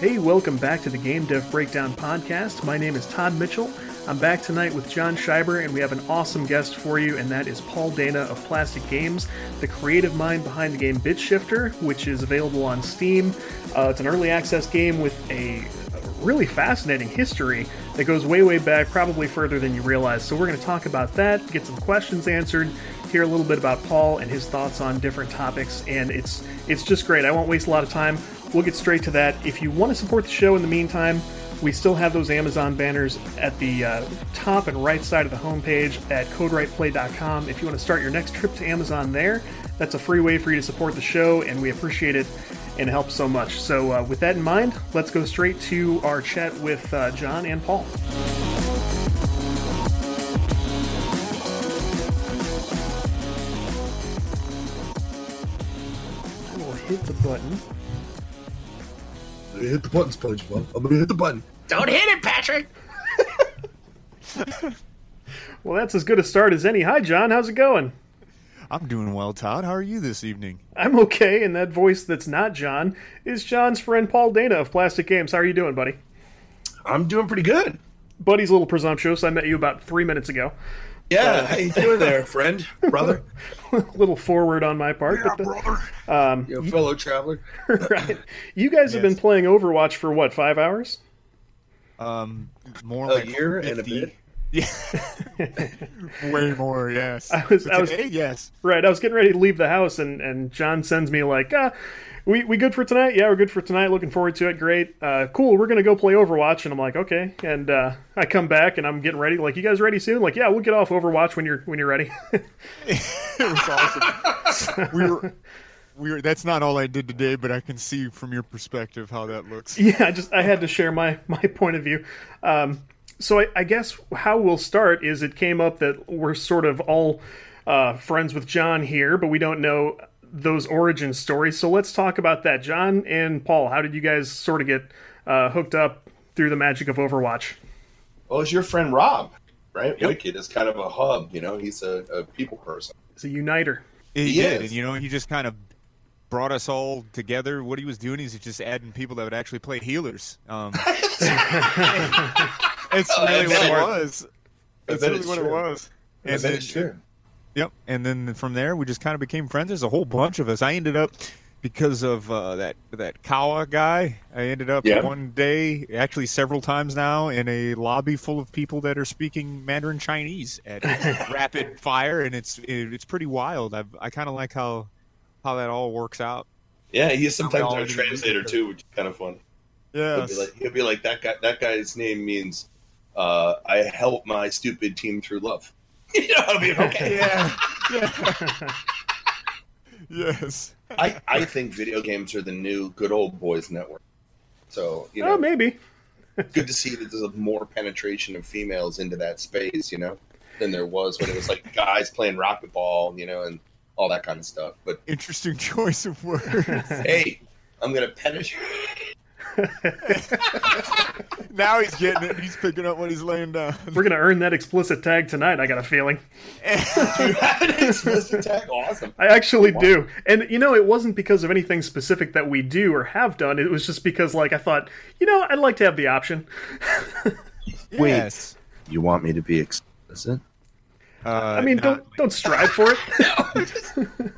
Hey, welcome back to the Game Dev Breakdown podcast. My name is Todd Mitchell. I'm back tonight with John Scheiber, and we have an awesome guest for you, and that is Paul Dana of Plastic Games, the creative mind behind the game Bit Shifter, which is available on Steam. Uh, it's an early access game with a really fascinating history that goes way, way back, probably further than you realize. So, we're going to talk about that, get some questions answered, hear a little bit about Paul and his thoughts on different topics, and it's it's just great. I won't waste a lot of time. We'll get straight to that. If you want to support the show in the meantime, we still have those Amazon banners at the uh, top and right side of the homepage at codewriteplay.com. If you want to start your next trip to Amazon there, that's a free way for you to support the show, and we appreciate it and it helps so much. So, uh, with that in mind, let's go straight to our chat with uh, John and Paul. I will hit the button. Hit the button, SpongeBob. I'm gonna hit the button. Don't hit it, Patrick. Well, that's as good a start as any. Hi, John. How's it going? I'm doing well, Todd. How are you this evening? I'm okay, and that voice that's not John is John's friend Paul Dana of Plastic Games. How are you doing, buddy? I'm doing pretty good. Buddy's a little presumptuous. I met you about three minutes ago. Yeah, how you doing there, friend, brother, a little forward on my part, yeah, but brother, um, you know, fellow traveler. right. You guys have been playing Overwatch for what? Five hours? Um, more A like year and a bit. Yeah, way more. Yes. I was- But I was- yes. Right. I was getting ready to leave the house, and, and John sends me like, ah, we we good for tonight? Yeah, we're good for tonight. Looking forward to it. Great. Uh, cool. We're gonna go play Overwatch, and I'm like, okay. And uh, I come back, and I'm getting ready. Like, you guys ready soon? Like, yeah, we'll get off Overwatch when you're when you're ready. It was awesome. we were. We were, that's not all I did today, but I can see from your perspective how that looks. yeah, I just I had to share my my point of view. Um, so I, I guess how we'll start is it came up that we're sort of all uh, friends with John here, but we don't know those origin stories. So let's talk about that. John and Paul, how did you guys sort of get uh, hooked up through the magic of Overwatch? Well, it's your friend Rob, right? Wicked is kind of a hub. You know, he's a, a people person. He's a uniter. He, He did, is. and you know, he just kind of brought us all together. What he was doing is just adding people that would actually play healers. Um, it's really what it was. It's really what it was. And then- it's true. Yep. And then from there, we just kind of became friends. There's a whole bunch of us. I ended up because of uh, that that Kawa guy. I ended up Yeah. one day, actually several times now, in a lobby full of people that are speaking Mandarin Chinese at rapid fire, and it's it, it's pretty wild. I've, I kind of like how how that all works out. Yeah, he's sometimes our translator too, which is kind of fun. He'll be like, he'll be like that guy. That guy's name means uh, I help my stupid team through love. you know, I mean, okay. yeah. yeah. yes. I, I think video games are the new good old boys network. So you know, Oh, maybe. good to see that there's a more penetration of females into that space, you know, than there was when it was like guys playing racquetball, you know, and all that kind of stuff. But Interesting choice of words. hey, I'm gonna penetrate. now he's getting it. He's picking up what he's laying down. We're gonna earn that explicit tag tonight. I got a feeling. You have an explicit tag? Awesome. I actually do. And you know, it wasn't because of anything specific that we do or have done. It was just because like I thought, you know, I'd like to have the option. Wait. You want me to be explicit? Uh, I mean, don't don't strive for it.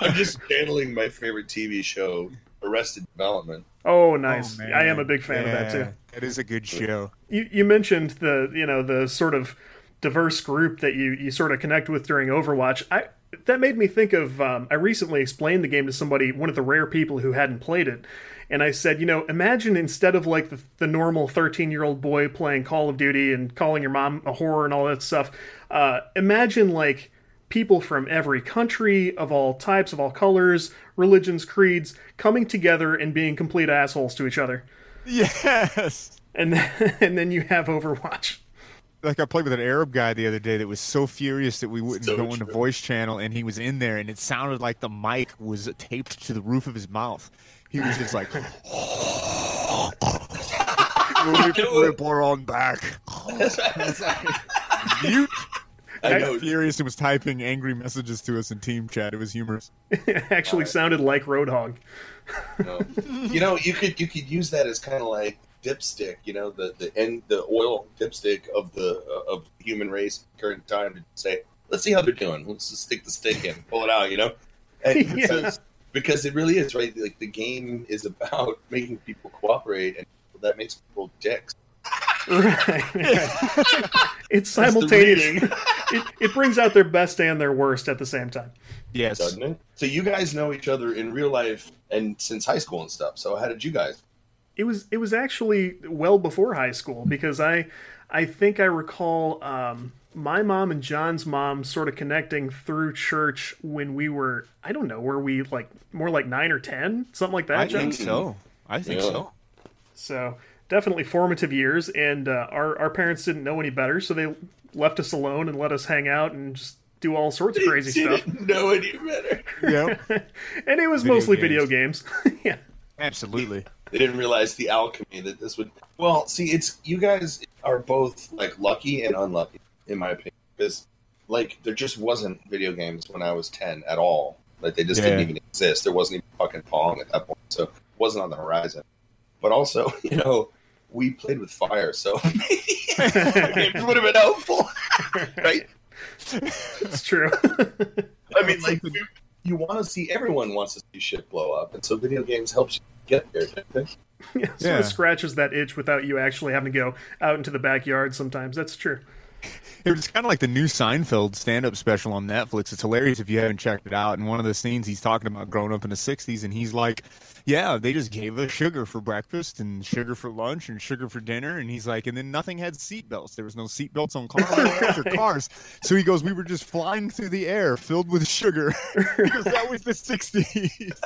I'm just channeling my favorite TV show, Arrested Development. Oh, nice. Oh, I am a big fan of that too. That is a good show. You you mentioned the you know the sort of diverse group that you you sort of connect with during Overwatch. I that made me think of um, I recently explained the game to somebody, one of the rare people who hadn't played it, and I said, you know, imagine instead of like the, the normal thirteen year old boy playing Call of Duty and calling your mom a whore and all that stuff, uh, imagine like people from every country of all types of all colors religions creeds coming together and being complete assholes to each other Yes. and then, and then you have overwatch Like I played with an Arab guy the other day that was so furious that we wouldn't So go into true. voice channel, and he was in there, and it sounded like the mic was taped to the roof of his mouth. He was just like, "Rip- Ripper on back." Mute. I know. Furious and was typing angry messages to us in team chat. It was humorous. it actually sounded like Roadhog. No. you know, you could you could use that as kind of like dipstick. You know, the the end the oil dipstick of the uh, of the human race current time to say, let's see how they're doing. Let's just stick the stick in, pull it out. You know, and Yeah. because, because it really is right. Like the game is about making people cooperate, and that makes people dicks. Right. it's simultaneous. it, it brings out their best and their worst at the same time. Yes. doesn't it? So you guys know each other in real life and since high school and stuff. So how did you guys? It was it was actually well before high school because I I think I recall um, my mom and John's mom sort of connecting through church when we were I don't know were we like more like nine or ten something like that. I John? think so. I think Yeah. so. So definitely formative years, and uh, our our parents didn't know any better, so they left us alone and let us hang out and just do all sorts of crazy stuff. Didn't know any better. Yeah. And it was Video mostly games. video games. yeah. Absolutely. They didn't realize the alchemy that this would. Well, see, it's you guys are both like lucky and unlucky, in my opinion, because like there just wasn't video games when I was ten at all. Like they just Yeah. didn't even exist. There wasn't even fucking Pong at that point, so it wasn't on the horizon. But also, you know, we played with fire, so games would have been helpful, right? It's true. I mean, like you, you want to see everyone wants to see shit blow up, and so video games helps you get there. Type thing. yeah, sort Yeah. of scratches that itch without you actually having to go out into the backyard sometimes. That's true. It was kind of like the new Seinfeld stand-up special on Netflix. It's hilarious if you haven't checked it out. And one of the scenes he's talking about growing up in the '60s, and he's like, "Yeah, they just gave us sugar for breakfast and sugar for lunch and sugar for dinner." And he's like, "And then nothing had seatbelts. There was no seatbelts on cars or cars." So he goes, "We were just flying through the air filled with sugar because that was the '60s."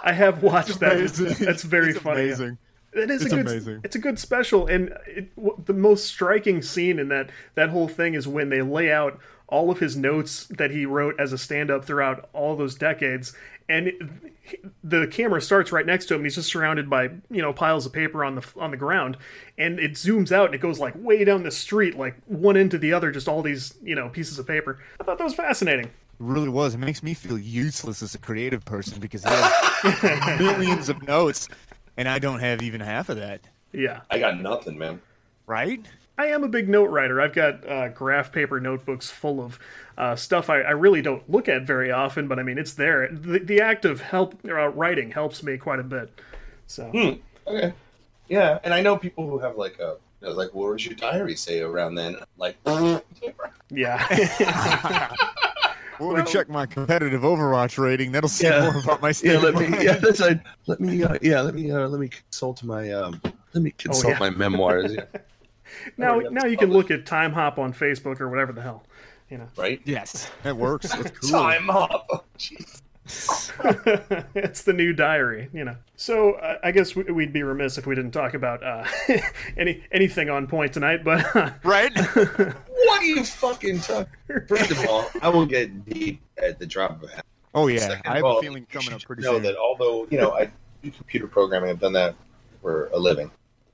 I have watched that. That's very It's funny. Amazing. It is It's a good. amazing. It's a good special, and it, w- the most striking scene in that that whole thing is when they lay out all of his notes that he wrote as a stand-up throughout all those decades, and it, the camera starts right next to him. And he's just surrounded by you know piles of paper on the on the ground, and it zooms out and it goes like way down the street, like one end to the other, just all these you know pieces of paper. I thought that was fascinating. Really was. It makes me feel useless as a creative person because he has millions of notes, and I don't have even half of that. Yeah. I got nothing, man. Right? I am a big note writer. I've got uh, graph paper notebooks full of uh, stuff I, I really don't look at very often, but I mean, it's there. The, the act of help uh, writing helps me quite a bit. So, Okay. Yeah, and I know people who have like a you know, like, what was your diary say around then? Like, yeah. Well, let me check my competitive Overwatch rating. That'll say Yeah. more about my yeah, let me, yeah, that's right. Let me, uh, yeah, let me, uh, let me consult my, um, let me consult yeah. my memoirs. Yeah. now, yeah, now you can look at Timehop on Facebook or whatever the hell. You know, Right? Yes, that works. That's cool. Timehop. Oh, jeez. it's the new diary. You know. So uh, I guess we- we'd be remiss if we didn't talk about uh, any anything on point tonight. But uh, Right? What are you fucking talking? First of all, I will get deep at the drop of a hat. Oh yeah, Second I have all, a feeling coming up should pretty know soon. that although you know I do computer programming, I've done that for a living.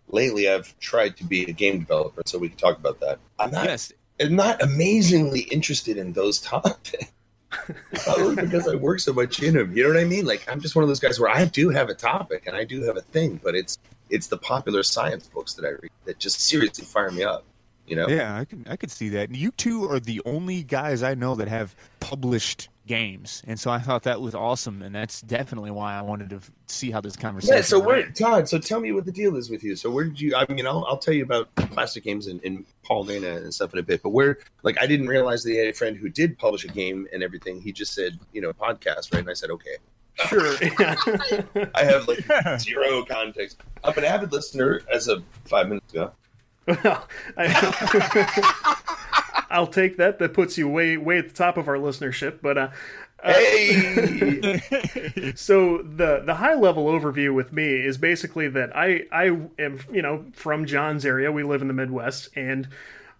Lately, I've tried to be a game developer, so we can talk about that. I'm not. Yes, I'm not amazingly interested in those topics. Probably oh, because I work so much in them. You know what I mean? Like I'm just one of those guys where I do have a topic and I do have a thing, but it's it's the popular science books that I read that just seriously fire me up. You know? yeah, I can I could see that. You two are the only guys I know that have published games, and so I thought that was awesome, and that's definitely why I wanted to f- see how this conversation. Yeah, so where. Todd? So tell me what the deal is with you. So where did you? I mean, I'll, I'll tell you about plastic games and, and Paul Dana and stuff in a bit. But where, like, I didn't realize that he had a friend who did publish a game and everything. He just said, you know, podcast, right? And I said, okay. sure. I have like zero context. I'm an avid listener as of five minutes ago. Well, I, I'll take that. That puts you way way at the top of our listenership. But uh, uh, Hey, so the the high level overview with me is basically that I I am you know from John's area. We live in the Midwest, and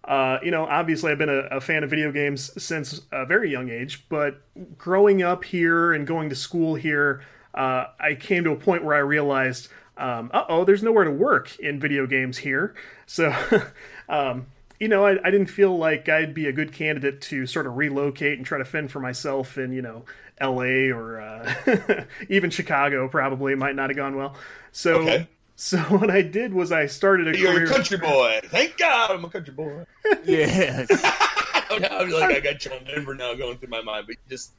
uh, you know obviously I've been a, a fan of video games since a very young age. But growing up here and going to school here, uh, I came to a point where I realized, um, uh oh, there's nowhere to work in video games here. So. um, you know, I, I didn't feel like I'd be a good candidate to sort of relocate and try to fend for myself in, you know, L.A. or uh, even Chicago. Probably might not have gone well. So, Okay. so what I did was I started a You're career. a country boy. Thank God I'm a country boy. Yeah. I'm like I got John Denver now going through my mind, but just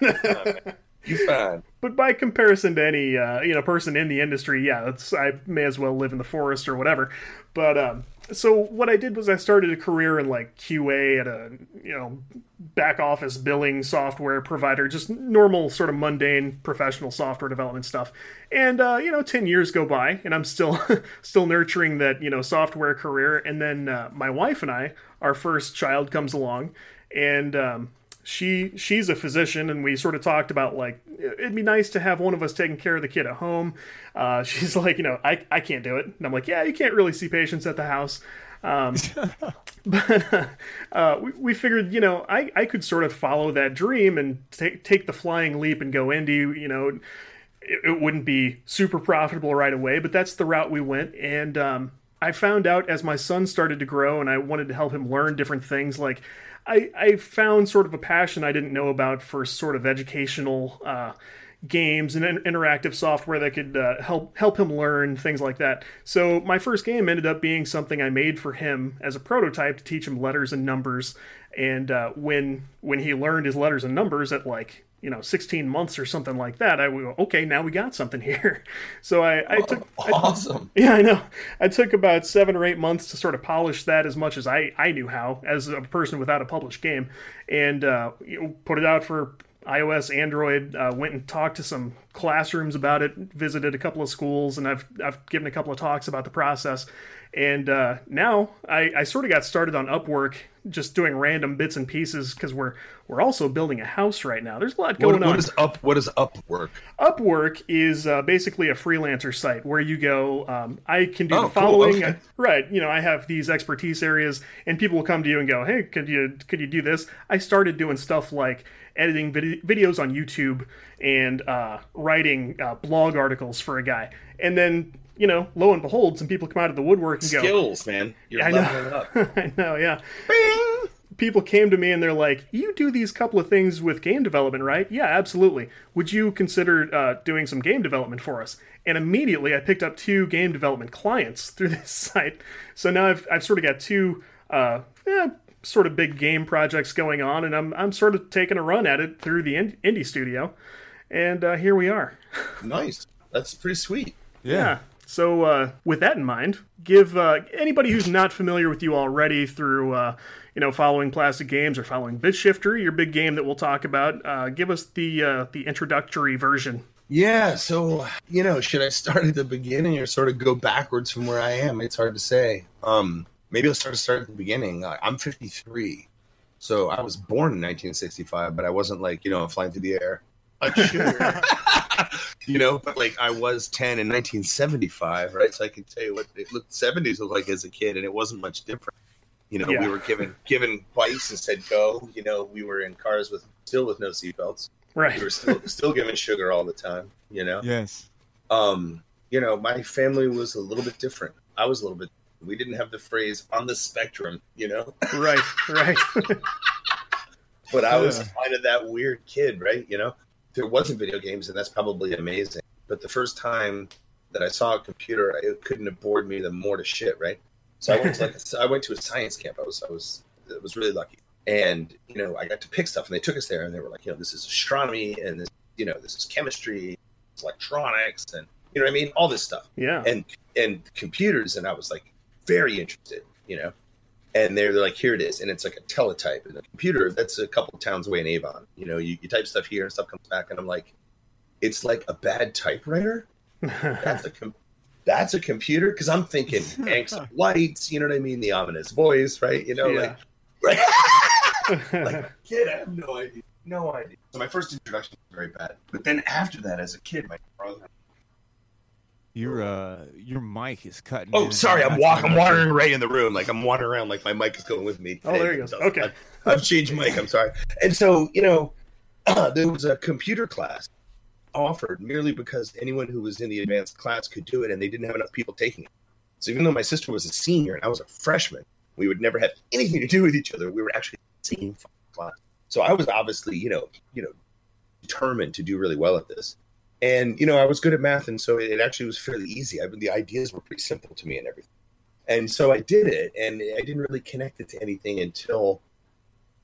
you're fine. man. You're fine. but by comparison to any uh, you know person in the industry, yeah, it's, I may as well live in the forest or whatever. But um, so what I did was I started a career in like QA at a you know back office billing software provider, just normal sort of mundane professional software development stuff. And uh, you know, ten years go by, and I'm still still nurturing that you know software career. And then uh, my wife and I, our first child comes along, and um, she she's a physician and we sort of talked about like it'd be nice to have one of us taking care of the kid at home. Uh, she's like you know I, I can't do it. And i'm like yeah you can't really see patients at the house. Um, but uh, we, we figured you know I, I could sort of follow that dream and take take the flying leap and go indie you know it, it wouldn't be super profitable right away, but that's the route we went. And um, I found out as my son started to grow and I wanted to help him learn different things, like I, I found sort of a passion I didn't know about for sort of educational uh, games and in- interactive software that could uh, help help him learn things like that. So my first game ended up being something I made for him as a prototype to teach him letters and numbers. And uh, when when he learned his letters and numbers at like you know 16 months or something like that, I would go, okay, now we got something here. So I, I took I- Awesome. yeah, I know. I took about seven or eight months to sort of polish that as much as I, I knew how as a person without a published game, and uh, you know, put it out for iOS, Android. Uh, went and talked to some classrooms about it. Visited a couple of schools, and I've I've given a couple of talks about the process. And uh, now I, I sort of got started on Upwork, just doing random bits and pieces because we're we're also building a house right now. There's a lot going What, on. what is up? What is Upwork? Upwork is uh, basically a freelancer site where you go. Um, I can do Oh, the cool, following, okay. right? You know, I have these expertise areas, and people will come to you and go, "Hey, could you could you do this?" I started doing stuff like editing vid- videos on YouTube and uh, writing uh, blog articles for a guy, and then you know, lo and behold, some people come out of the woodwork and go, Skills, man. You're I know. leveling up. I know, yeah. People came to me and they're like, "You do these couple of things with game development, right?" Yeah, absolutely. Would you consider uh, doing some game development for us? And immediately, I picked up two game development clients through this site. So now I've I've sort of got two uh, eh, sort of big game projects going on, and I'm I'm sort of taking a run at it through the indie studio, and uh, here we are. nice. That's pretty sweet. Yeah. So, uh, with that in mind, give uh, anybody who's not familiar with you already through, uh, you know, following Plastic Games or following Bitshifter, your big game that we'll talk about, uh, give us the uh, the introductory version. Yeah, so you know, should I start at the beginning or sort of go backwards from where I am? It's hard to say. Um, maybe I'll start to start at the beginning. Uh, I'm 53, so I was born in 1965, but I wasn't like you know flying through the air. You know, but like I was 10 in 1975, right? So I can tell you what it looked 70s looked like as a kid, and it wasn't much different. You know, Yeah. we were given given bikes and said go. You know, we were in cars with still with no seatbelts. Right. We were still still given sugar all the time. You know, Yes. um, you know, my family was a little bit different. I was a little bit. We didn't have the phrase on the spectrum, you know, Right. Right. but I was Yeah. kind of that weird kid, right? You know, there wasn't video games, and that's probably amazing. But the first time that I saw a computer, it couldn't have bored me the more to shit, right? So I went to like a, I went to a science camp. I was I was I was really lucky, and you know, I got to pick stuff, and they took us there, and they were like, you know, this is astronomy, and this, you know, this is chemistry, it's electronics, and you know what I mean, all this stuff. Yeah. and and computers and i was like very interested you know and they're they're like here it is and it's like a teletype and a computer that's a couple towns away in avon you know you, you type stuff here and stuff comes back and i'm like it's like a bad typewriter that's a com- that's a computer because i'm thinking banks of lights you know what i mean the ominous voice right you know Yeah. like right like kid i have no idea no idea so my first introduction was very bad but then after that as a kid my brother Your uh, your mic is cutting. Oh, and sorry. I'm walk. I'm wandering right in the room. Like I'm wandering around. Like my mic is going with me. Oh, there he goes. Okay. I've, I've changed mic. I'm sorry. And so you know, there was a computer class offered merely because anyone who was in the advanced class could do it, and they didn't have enough people taking it. So even though my sister was a senior and I was a freshman, We would never have anything to do with each other. We were actually in the same class. So I was obviously, you know, you know, determined to do really well at this. And you know, I was good at math, and so it actually was fairly easy. I mean, the ideas were pretty simple to me and everything. And so I did it, and I didn't really connect it to anything until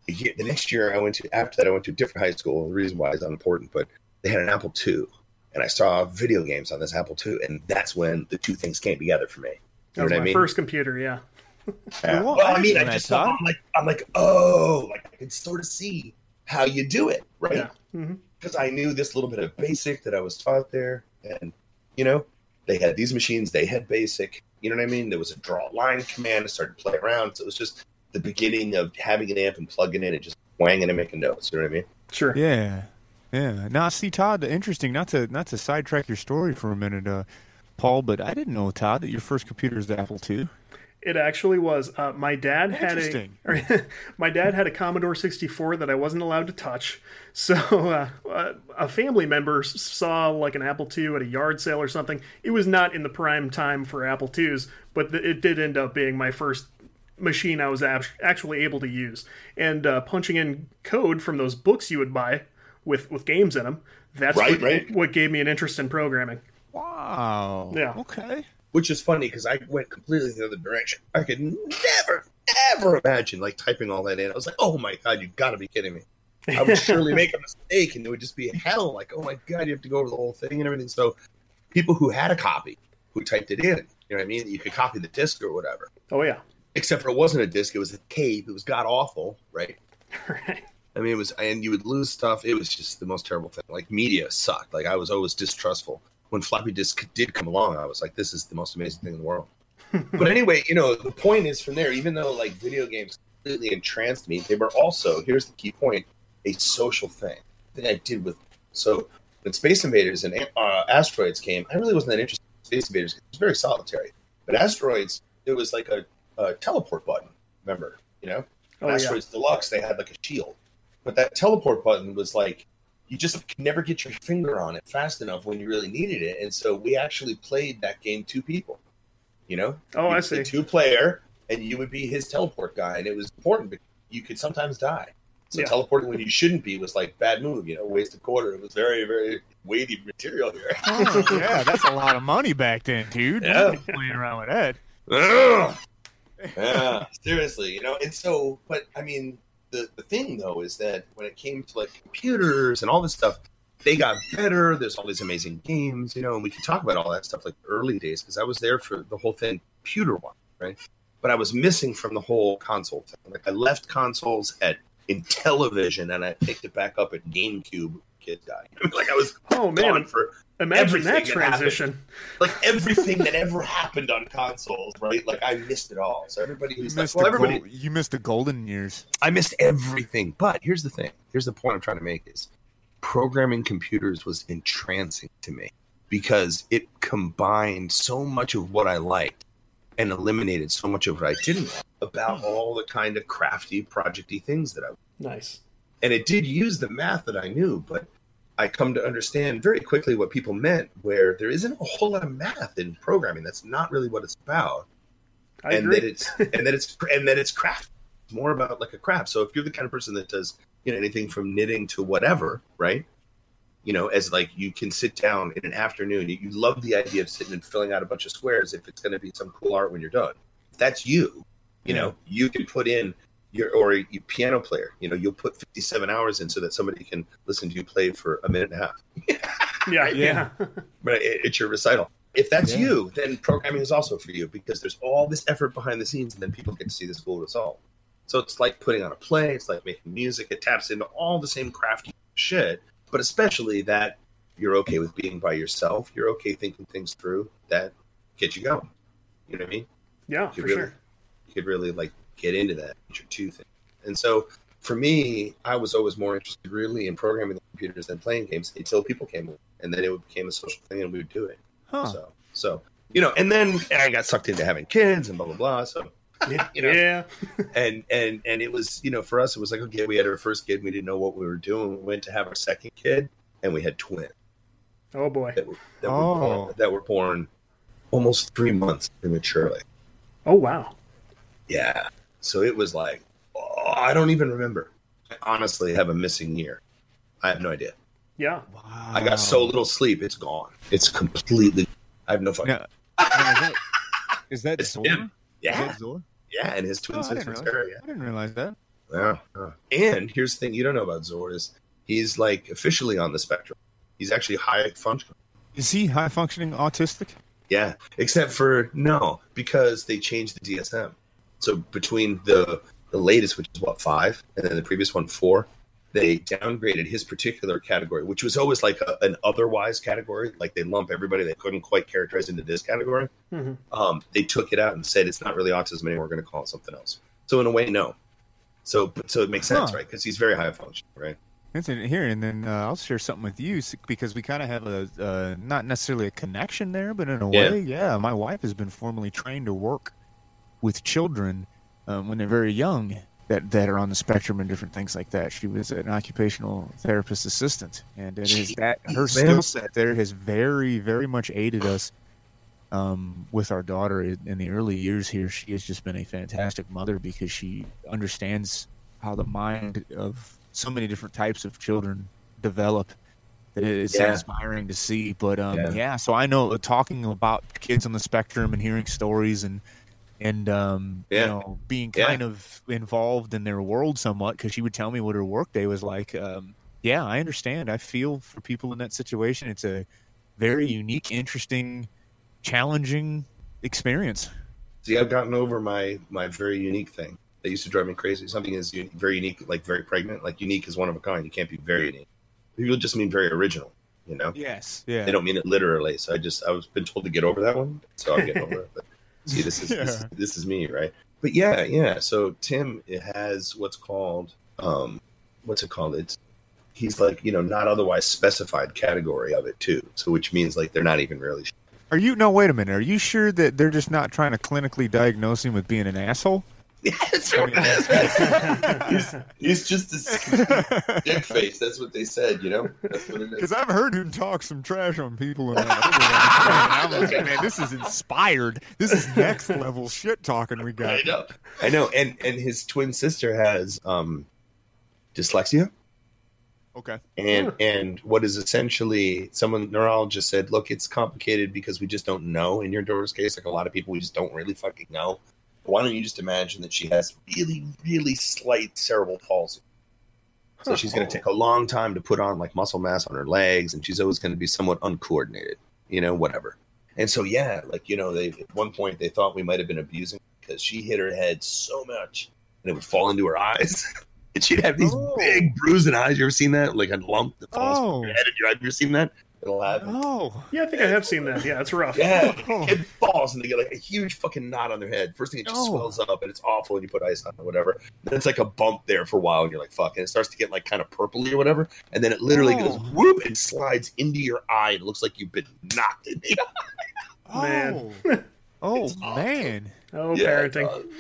the next year. I went to after that, I went to a different high school. The reason why is unimportant, but they had an Apple II, and I saw video games on this Apple II, and that's when the two things came together for me. You that was my I mean? first computer, yeah. yeah. Well, I mean, I just saw, I'm like, I'm like, oh, like I could sort of see how you do it, right? Yeah. Mm-hmm because I knew this little bit of basic that I was taught there. And, you know, they had these machines, they had basic. You know what I mean? There was a draw line command. I started to play around. So it was just the beginning of having an amp and plugging in and just wanging and making notes. You know what I mean? Sure. Yeah. Yeah. Now, see, Todd, interesting. Not to not to sidetrack your story for a minute, uh, Paul, but I didn't know, Todd, that your first computer is the Apple II. It actually was. Uh, my dad had a my dad had a Commodore 64 that I wasn't allowed to touch. So uh, a family member saw like an Apple II at a yard sale or something. It was not in the prime time for Apple IIs, but it did end up being my first machine I was actually able to use. And uh, punching in code from those books you would buy with with games in them. That's right, what, right. what gave me an interest in programming. Wow. Yeah. Okay which is funny because I went completely the other direction. I could never, ever imagine like typing all that in. I was like, oh my god, you've got to be kidding me. I would surely make a mistake, and it would just be hell. Like, oh my god, you have to go over the whole thing and everything. So, people who had a copy, who typed it in, you know what I mean? You could copy the disc or whatever. Oh yeah. Except for it wasn't a disc; it was a tape. It was god awful, right? right. I mean, it was, and you would lose stuff. It was just the most terrible thing. Like media sucked. Like I was always distrustful when floppy disk did come along, I was like, this is the most amazing thing in the world. but anyway, you know, the point is from there, even though like video games completely entranced me, they were also, here's the key point, a social thing that I did with. So when Space Invaders and uh, Asteroids came, I really wasn't that interested in Space Invaders it was very solitary. But Asteroids, it was like a, a teleport button, remember? You know? Oh, Asteroids yeah. Deluxe, they had like a shield. But that teleport button was like you just can never get your finger on it fast enough when you really needed it. And so we actually played that game two people. You know? Oh, I see. Two player, and you would be his teleport guy, and it was important because you could sometimes die. So yeah. teleporting when you shouldn't be was like bad move, you know, waste a quarter. It was very, very weighty material here. oh, yeah, that's a lot of money back then, dude. Yeah. Playing around with that. yeah, seriously, you know. And so, but I mean, the, the thing though is that when it came to like computers and all this stuff, they got better. There's all these amazing games, you know, and we can talk about all that stuff like early days because I was there for the whole thing, computer one, right? But I was missing from the whole console thing. Like I left consoles at Intellivision and I picked it back up at GameCube. Kid guy, like I was oh man for Imagine that transition. That like everything that ever happened on consoles, right? Like I missed it all. So everybody who's like, well, everybody, gold, you missed the golden years. I missed everything. But here's the thing. Here's the point I'm trying to make is programming computers was entrancing to me because it combined so much of what I liked and eliminated so much of what I didn't like about all the kind of crafty, projecty things that I nice. And it did use the math that I knew, but I come to understand very quickly what people meant, where there isn't a whole lot of math in programming. That's not really what it's about. I and agree. that it's and that it's and that it's craft. It's more about like a craft. So if you're the kind of person that does you know anything from knitting to whatever, right? You know, as like you can sit down in an afternoon. You, love the idea of sitting and filling out a bunch of squares if it's going to be some cool art when you're done. If that's you. You know, you can put in you're or a piano player, you know, you'll put 57 hours in so that somebody can listen to you play for a minute and a half. yeah, yeah. But it's your recital. If that's yeah. you, then programming is also for you because there's all this effort behind the scenes, and then people get to see this cool result. So it's like putting on a play. It's like making music. It taps into all the same crafty shit, but especially that you're okay with being by yourself. You're okay thinking things through that get you going. You know what I mean? Yeah, for really, sure. You could really like get into that feature two thing. And so for me, I was always more interested really in programming the computers than playing games until people came in, and then it became a social thing, and we would do it. Huh. So, so you know, and then I got sucked into having kids and blah blah blah. So. You know, yeah, and and and it was you know for us it was like okay we had our first kid we didn't know what we were doing we went to have our second kid and we had twins oh boy that were, that, oh. Were, born, that were born almost three months prematurely oh wow yeah So it was like, oh, I don't even remember. I honestly have a missing year. I have no idea. Yeah. Wow. I got so little sleep, it's gone. It's completely. I have no fucking. Now, now is that, is that It's Zora? him. Is Yeah, that Zora? yeah, and his twin Oh, I didn't sister realize- Yeah. I didn't realize that. Yeah, yeah. And here's the thing you don't know about Zord is he's like officially on the spectrum. He's actually high functioning. Is he high functioning autistic? Yeah, except for no, because they changed the DSM. So between the the latest, which is what five, and then the previous one four, they downgraded his particular category, which was always like a, an otherwise category. Like they lump everybody they couldn't quite characterize into this category. hmm Um, they took it out and said it's not really autism anymore. We're going to call it something else. So in a way, no. So but- so it makes sense, Huh. right? Because he's very high function, right? Here, and then uh, I'll share something with you because we kind of have a uh, not necessarily a connection there, but in a Yeah. way, yeah. My wife has been formally trained to work with children um, when they're very young that that are on the spectrum and different things like that. She was an occupational therapist assistant, and it is that her skill set there has very very much aided us. Um, with our daughter in the early years here, she has just been a fantastic mother because she understands how the mind of so many different types of children develop that it's Yeah. inspiring to see but um Yeah. yeah. so i know uh, talking about kids on the spectrum and hearing stories and and um Yeah. you know being Yeah. kind of involved in their world somewhat because she would tell me what her workday was like um yeah i understand i feel for people in that situation it's a very unique interesting challenging experience See, I've gotten over my my very unique thing that used to drive me crazy. Something is very unique, like very pregnant. Like unique is one of a kind. You can't be very unique. People just mean very original. You know, yes yeah they don't mean it literally. So I just I was been told to get over that one, so I'm getting over it. But see, this is, this is this is me, right? But yeah, yeah. So Tim it has what's called um, what's it called? It's he's like you know not otherwise specified category of it too. So which means like they're not even really. Are you no? Wait a minute. Are you sure that they're just not trying to clinically diagnose him with being an asshole? Yeah, that's what it is. he's, he's just a dick face. That's what they said. You know, that's what it is. Because I've heard him talk some trash on people, and I'm like, man, this is inspired. This is next level shit talking we I got. know. I know. And and his twin sister has um dyslexia. Okay. And Huh. and what is essentially someone neurologist said, look, it's complicated because we just don't know. In your daughter's case, like a lot of people, we just don't really fucking know. Why don't you just imagine that she has really, really slight cerebral palsy? So she's going to take a long time to put on like muscle mass on her legs, and she's always going to be somewhat uncoordinated, you know, whatever. And so, yeah, like you know, they at one point they thought we might have been abusing because she hit her head so much, and it would fall into her eyes, and she'd have these Oh. big bruising eyes. You ever seen that? Like a lump that falls Oh. from your head. in your eye. Have you ever seen that? It'll happen. Oh. Yeah, I think I have seen that. Yeah, it's rough. Yeah, Oh. it falls and they get like a huge fucking knot on their head. First thing it just Oh. swells up and it's awful and you put ice on it or whatever. Then it's like a bump there for a while and you're like fuck and it starts to get like kind of purpley or whatever. And then it literally Oh. goes whoop and slides into your eye and it looks like you've been knocked in the eye. Man. Oh, oh It's awesome. man. Oh, Yeah, it's parenting. awesome.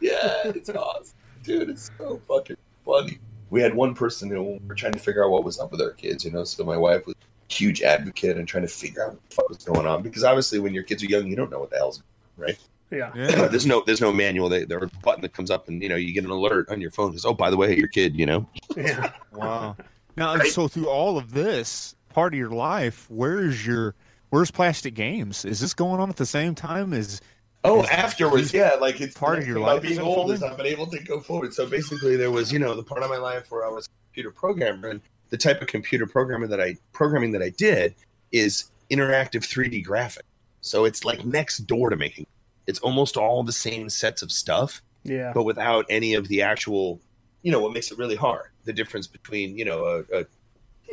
Yeah, it's awesome. Dude, it's so fucking funny. We had one person who we were trying to figure out what was up with our kids, you know. So my wife was a huge advocate and trying to figure out what the fuck was going on. Because obviously when your kids are young, you don't know what the hell's right. Yeah. Yeah. there's no there's no manual. They, there's a button that comes up, and you know you get an alert on your phone because oh by the way your kid you know Yeah. Wow. Now, Right? so through all of this part of your life, where's your where's Plastic Games? Is this going on at the same time as? oh Is- afterwards yeah like it's part of your life being is old is? I've been able to go forward. So basically there was you know the part of my life where I was a computer programmer and the type of computer programmer that I programming that I did is interactive 3D graphic. So it's like next door to making. It's almost all the same sets of stuff. Yeah. but without any of the actual, you know, what makes it really hard. The difference between, you know, a, a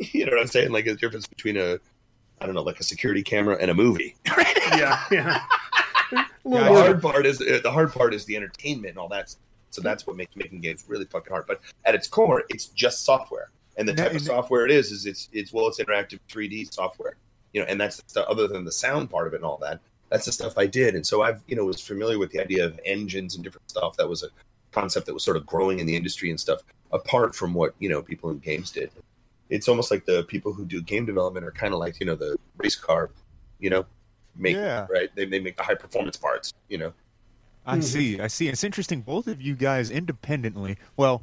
you know what I'm saying, like a difference between a, I don't know, like a security camera and a movie. Yeah. Yeah. The little Yeah, more. hard part is the hard part is the entertainment and all that. So that's what makes making games really fucking hard. But at its core, it's just software, and the Now, type of software it is is it's it's well, it's interactive 3D software. You know, and that's the other than the sound part of it and all that. That's the stuff I did, and so I've you know was familiar with the idea of engines and different stuff. That was a concept that was sort of growing in the industry and stuff. Apart from what you know people in games did, it's almost like the people who do game development are kind of like you know the race car, you know, make Yeah. right. They they make the high performance parts, you know. I mm-hmm. see. I see. It's interesting. Both of you guys independently. Well,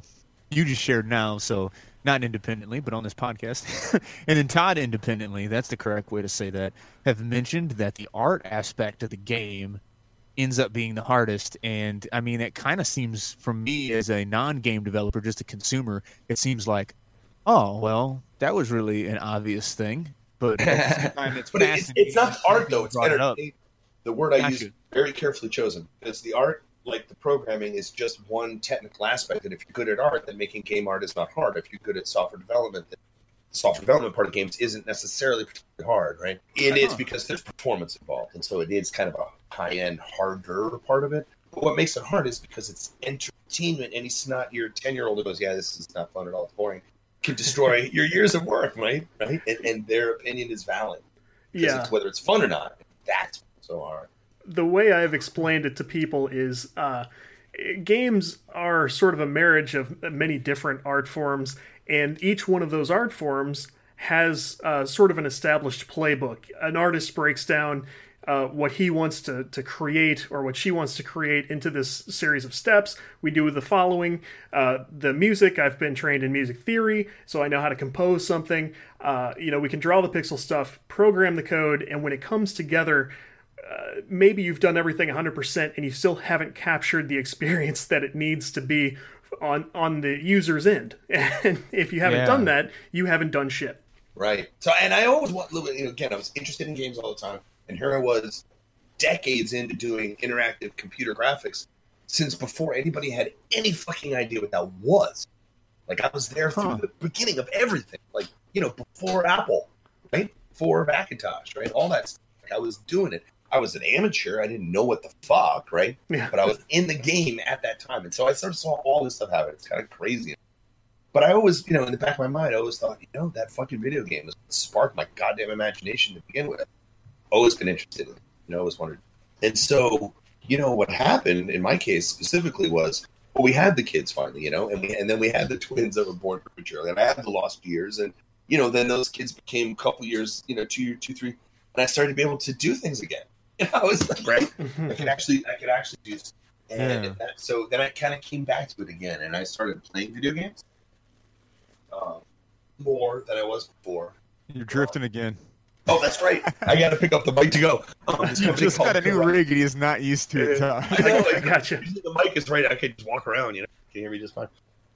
you just shared now, so not independently, but on this podcast, and then Todd independently. That's the correct way to say that. Have mentioned that the art aspect of the game ends up being the hardest, and I mean, it kind of seems from me as a non-game developer, just a consumer, it seems like, oh well, that was really an obvious thing. But at the same time, it's but it's, it's not art though. It's brought it up. entertainment. The word I use very carefully chosen because the art, like the programming, is just one technical aspect. And if you're good at art, then making game art is not hard. If you're good at software development, then the software development part of games isn't necessarily particularly hard, right? It is because there's performance involved, and so it is kind of a high end, harder part of it. But what makes it hard is because it's entertainment, and it's not your ten year old who goes, "Yeah, this is not fun at all. It's boring." Can destroy your years of work, right? Right, and, and their opinion is valid. Yeah. it's whether it's fun or not. That's so hard. The way I've explained it to people is uh, games are sort of a marriage of many different art forms, and each one of those art forms has uh, sort of an established playbook. An artist breaks down uh, what he wants to, to create or what she wants to create into this series of steps. We do the following uh, the music, I've been trained in music theory, so I know how to compose something. Uh, you know, we can draw the pixel stuff, program the code, and when it comes together, uh, maybe you've done everything 100% and you still haven't captured the experience that it needs to be on on the user's end. And if you haven't Yeah. done that, you haven't done shit. Right. So, and I always want, you know, again, I was interested in games all the time, and here I was, decades into doing interactive computer graphics, since before anybody had any fucking idea what that was. Like I was there through Huh. the beginning of everything, like you know, before Apple, right? Before Macintosh, right? All that. Stuff. Like I was doing it. I was an amateur. I didn't know what the fuck, right? Yeah. But I was in the game at that time, and so I sort of saw all this stuff happen. It's kind of crazy. But I always, you know, in the back of my mind, I always thought, you know, that fucking video game was sparked my goddamn imagination to begin with. Always been interested in, it, you know, always wondered. And so, you know, what happened in my case specifically was, well, we had the kids finally, you know, and we, and then we had the twins that were born prematurely, and I had the lost years, and you know, then those kids became a couple years, you know, two two, three, and I started to be able to do things again. You know, I was like, right, I could actually, I could actually do. Stuff. And Yeah. that, so then I kind of came back to it again, and I started playing video games um, more than I was before. You're drifting again. Oh, that's right. I got to pick up the mic to go. Um, You just got a new Garage- rig and he's not used to it. Todd. I know, I gotcha. usually the mic is right. I could just walk around. You know, can you hear me just fine.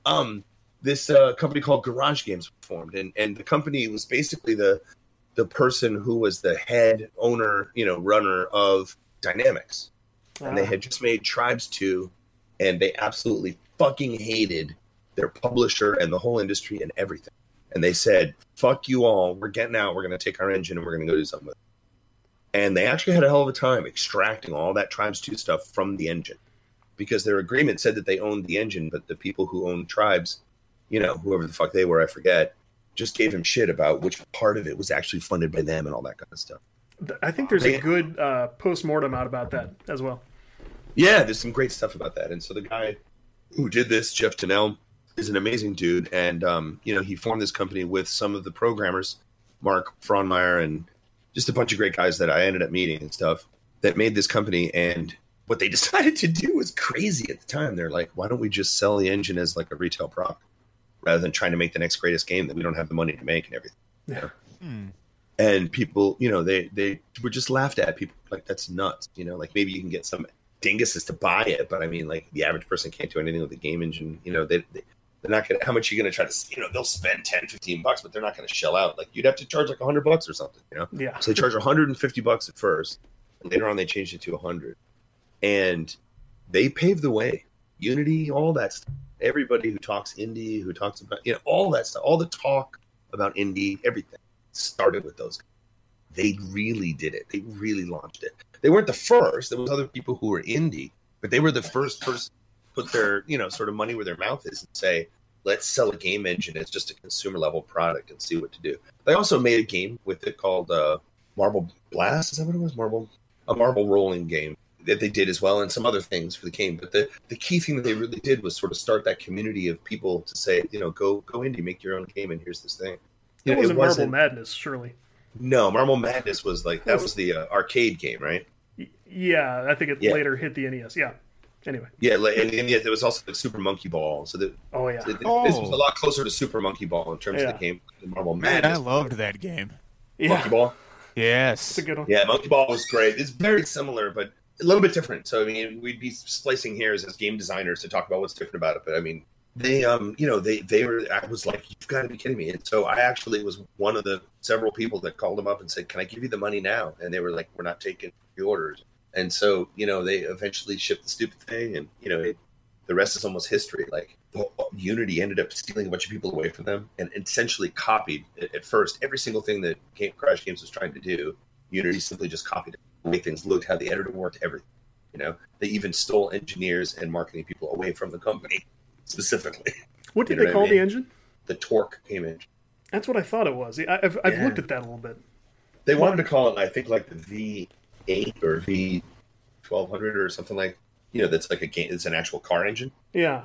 Um, this uh, company called GarageGames formed, and and the company was basically the the person who was the head owner, you know, runner of Dynamix, and they Ah, had just made Tribes two, and they absolutely fucking hated their publisher and the whole industry and everything. And they said, "Fuck you all. We're getting out. We're going to take our engine and we're going to go do something with it." And they actually had a hell of a time extracting all that Tribes two stuff from the engine because their agreement said that they owned the engine, but the people who owned Tribes, you know, whoever the fuck they were, I forget, just gave him shit about which part of it was actually funded by them and all that kind of stuff. I think there's a good uh, post mortem out about that as well. Yeah, there's some great stuff about that. And so the guy who did this, Jeff Tunnell, is an amazing dude. And, um, you know, he formed this company with some of the programmers, Mark Frohnmayer, and just a bunch of great guys that I ended up meeting and stuff that made this company. And what they decided to do was crazy at the time. They're like, why don't we just sell the engine as like a retail product rather than trying to make the next greatest game that we don't have the money to make and everything? Yeah. Hmm. and people you know they they were just laughed at people like that's nuts you know like maybe you can get some dinguses to buy it but i mean like the average person can't do anything with the game engine you know they, they they're not gonna how much are you gonna try to you know they'll spend 10 15 bucks but they're not gonna shell out like you'd have to charge like 100 bucks or something you know Yeah. so they charge 150 bucks at first. Later on, they changed it to 100, and they paved the way. Unity, all that stuff. Everybody who talks indie, who talks about you know all that stuff, all the talk about indie, everything started with those. They really did it. They really launched it. They weren't the first. There was other people who were indie, but they were the first person to put their you know sort of money where their mouth is and say, let's sell a game engine as just a consumer level product and see what to do. They also made a game with it called uh, Marble Blast. Is that what it was? Marble, a marble rolling game that they did as well, and some other things for the game. But the the key thing that they really did was sort of start that community of people to say, you know, go go indie, make your own game, and here's this thing. You It know, wasn't Marble Madness, surely. No, Marble Madness was like that was the uh, arcade game, right? Yeah, I think it Yeah. later hit the NES. Yeah. Anyway. Yeah, like, and, and yet there was also the Super Monkey Ball. So that Oh yeah. so th- Oh. this was a lot closer to Super Monkey Ball in terms Yeah. of the game, the Marble Man, Madness. I loved that game. Yeah. Monkey Ball. Yes. It's a good one. Yeah, Monkey Ball was great. It's very similar, but a little bit different. So I mean, we'd be splicing hairs as game designers to talk about what's different about it. But I mean, they, um, you know, they they were. I was like, you've got to be kidding me. And so I actually was one of the several people that called them up and said, "Can I give you the money now?" And they were like, "We're not taking the orders." And so you know, they eventually shipped the stupid thing, and you know, it, the rest is almost history. Like Unity ended up stealing a bunch of people away from them and essentially copied at first every single thing that GarageGames was trying to do. Unity simply just copied it, the way things looked, how the editor worked, everything. You know, they even stole engineers and marketing people away from the company specifically. What did You know they what I call the engine? The Torque came in. That's what I thought it was. I- I've, I've Yeah. looked at that a little bit. They wanted to call it, I think, like the V8 or V1200 or something like. You know, that's like a game. It's an actual car engine. Yeah,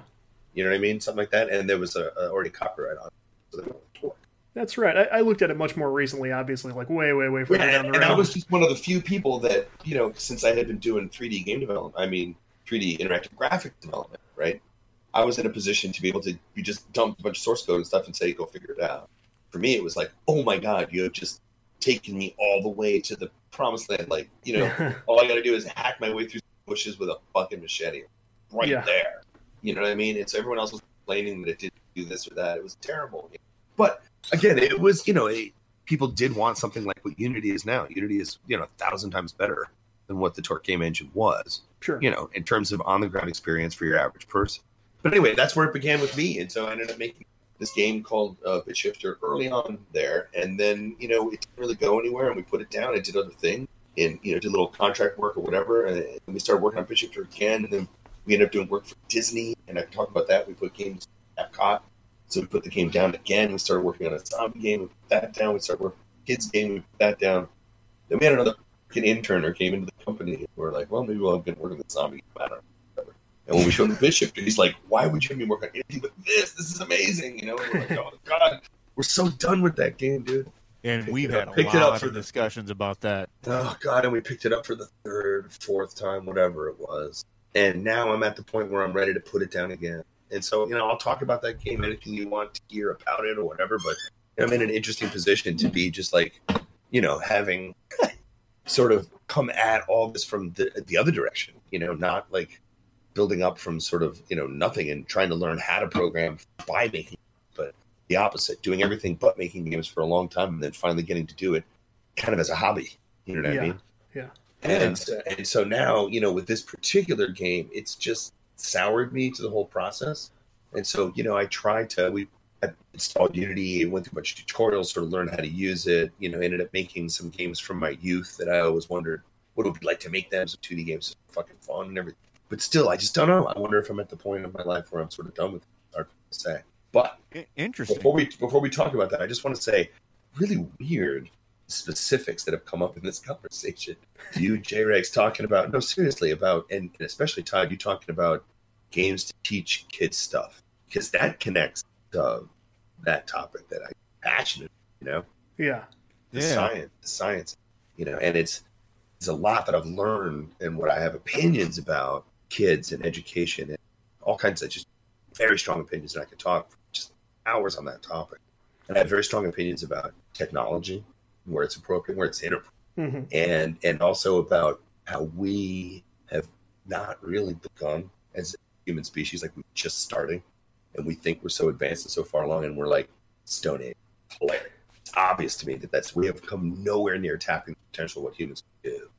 You know what I mean? Something like that. And there was a, a already copyright on it. So they went with Torque. That's right. I, I looked at it much more recently, obviously, like way, way, way further Yeah, down and, the road. and I was just one of the few people that, you know, since I had been doing 3D game development, I mean, 3D interactive graphic development, right? I was in a position to be able to you just dump a bunch of source code and stuff and say, go figure it out. For me, it was like, oh my God, you have just taken me all the way to the promised land. Like, you know, all I got to do is hack my way through bushes with a fucking machete right Yeah. there. You know what I mean? It's everyone else was complaining that it didn't do this or that. It was terrible. But again, it was, you know, a, people did want something like what Unity is now. Unity is, you know, a thousand times better than what the Torque game engine was, sure. you know, in terms of on the ground experience for your average person. But anyway, that's where it began with me. And so I ended up making this game called uh, Bit Shifter early on there. And then, you know, it didn't really go anywhere and we put it down. I did other things and, you know, did a little contract work or whatever. And we started working on Bit Shifter again. And then we ended up doing work for Disney. And I can talk about that. We put games at Epcot. So we put the game down again. We started working on a zombie game. We put that down. We started working on a kids game. We put that down. Then we had another freaking intern who came into the company. And we're like, well, maybe we'll have been working on the zombie game. I don't know. And when we showed him shifter, he's like, why would you have me work on anything but this? This is amazing. You know, and we're like, oh, God. We're so done with that game, dude. And Picked we've it up- had a picked it up lot for of the- discussions about that. Oh God! And we picked it up for the third, fourth time, whatever it was. And now I'm at the point where I'm ready to put it down again. And so, you know, I'll talk about that game, anything you want to hear about it or whatever. But I'm in an interesting position to be just like, you know, having sort of come at all this from the, the other direction. You know, not like building up from sort of you know nothing and trying to learn how to program by making, but the opposite, doing everything but making games for a long time, and then finally getting to do it kind of as a hobby. You know what Yeah, I mean? yeah. And so, uh, and so now, you know, with this particular game, it's just soured me to the whole process. And so, you know, I tried to we I installed Unity, went through a bunch of tutorials, sort of learned how to use it. You know, ended up making some games from my youth that I always wondered what it would be like to make them. Some 2D games, is fucking fun and everything. But still, I just don't know. I wonder if I'm at the point of my life where I'm sort of done with it. Hard to say. But Interesting. before we before we talk about that, I just want to say really weird specifics that have come up in this conversation. You, J Rex, talking about no, seriously about, and, and especially Todd, you talking about games to teach kids stuff because that connects to that topic that I'm passionate. You know, Yeah. the Yeah. science, the science. You know, and it's it's a lot that I've learned and what I have opinions about kids and education and all kinds of just very strong opinions, and I could talk for just hours on that topic. And I have very strong opinions about technology, where it's appropriate, where it's inappropriate, hmm and and also about how we have not really begun as a human species, like we're just starting, and we think we're so advanced and so far along, and we're like Stone Age. Hilarious. It's obvious to me that that's we have come nowhere near tapping the potential of what humans do.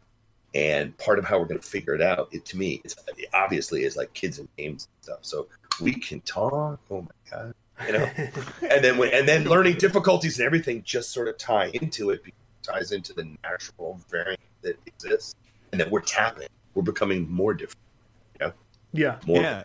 And part of how we're going to figure it out, it, to me, it's obviously is like kids and games and stuff. So we can talk. Oh my god, you know and then when, and then learning difficulties and everything just sort of tie into it because it ties into the natural variant that exists and that we're tapping we're becoming more different yeah. more yeah.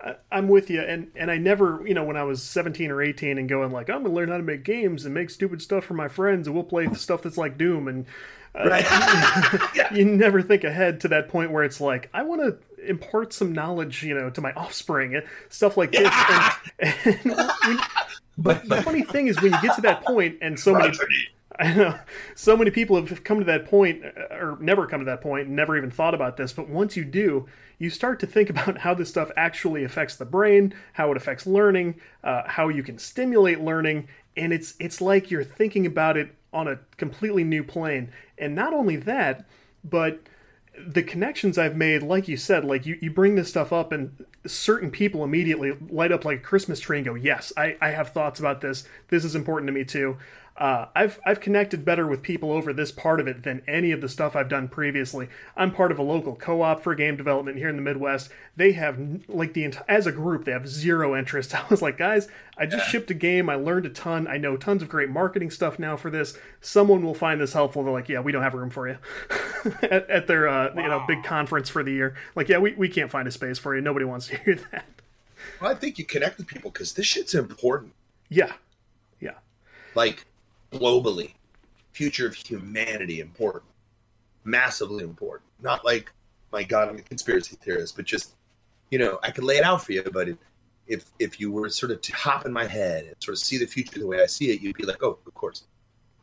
I, I'm with you, and and I never, you know, when I was 17 or 18 and going like, I'm gonna learn how to make games and make stupid stuff for my friends, and we'll play stuff that's like Doom, and uh, right you never think ahead to that point where it's like, I want to impart some knowledge, you know, to my offspring, and stuff like this. And, and when- but, the funny thing is, when you get to that point, and so many, I know so many people have come to that point, or never come to that point, point, never even thought about this. But once you do, you start to think about how this stuff actually affects the brain, how it affects learning, uh, how you can stimulate learning, and it's it's like you're thinking about it on a completely new plane. And not only that, but the connections I've made, like you said, like you, you bring this stuff up and certain people immediately light up like a Christmas tree and go, Yes, I, I have thoughts about this. This is important to me too. Uh, I've I've connected better with people over this part of it than any of the stuff I've done previously. I'm part of a local co-op for game development here in the Midwest. They have like the as a group they have zero interest. I was like, guys, I just shipped a game. I learned a ton. I know tons of great marketing stuff now for this. Someone will find this helpful. They're like, yeah, we don't have room for you at, at, their uh, wow. you know big conference for the year. Like, yeah, we, we can't find a space for you. Nobody wants to hear that. Well, I think you connect with people because this shit's important. Yeah, yeah. Like globally, future of humanity important, massively important. Not like, my God, I'm a conspiracy theorist, but just, you know, I could lay it out for you, but if if you were sort of to hop in my head and sort of see the future the way I see it, you'd be like, oh, of course,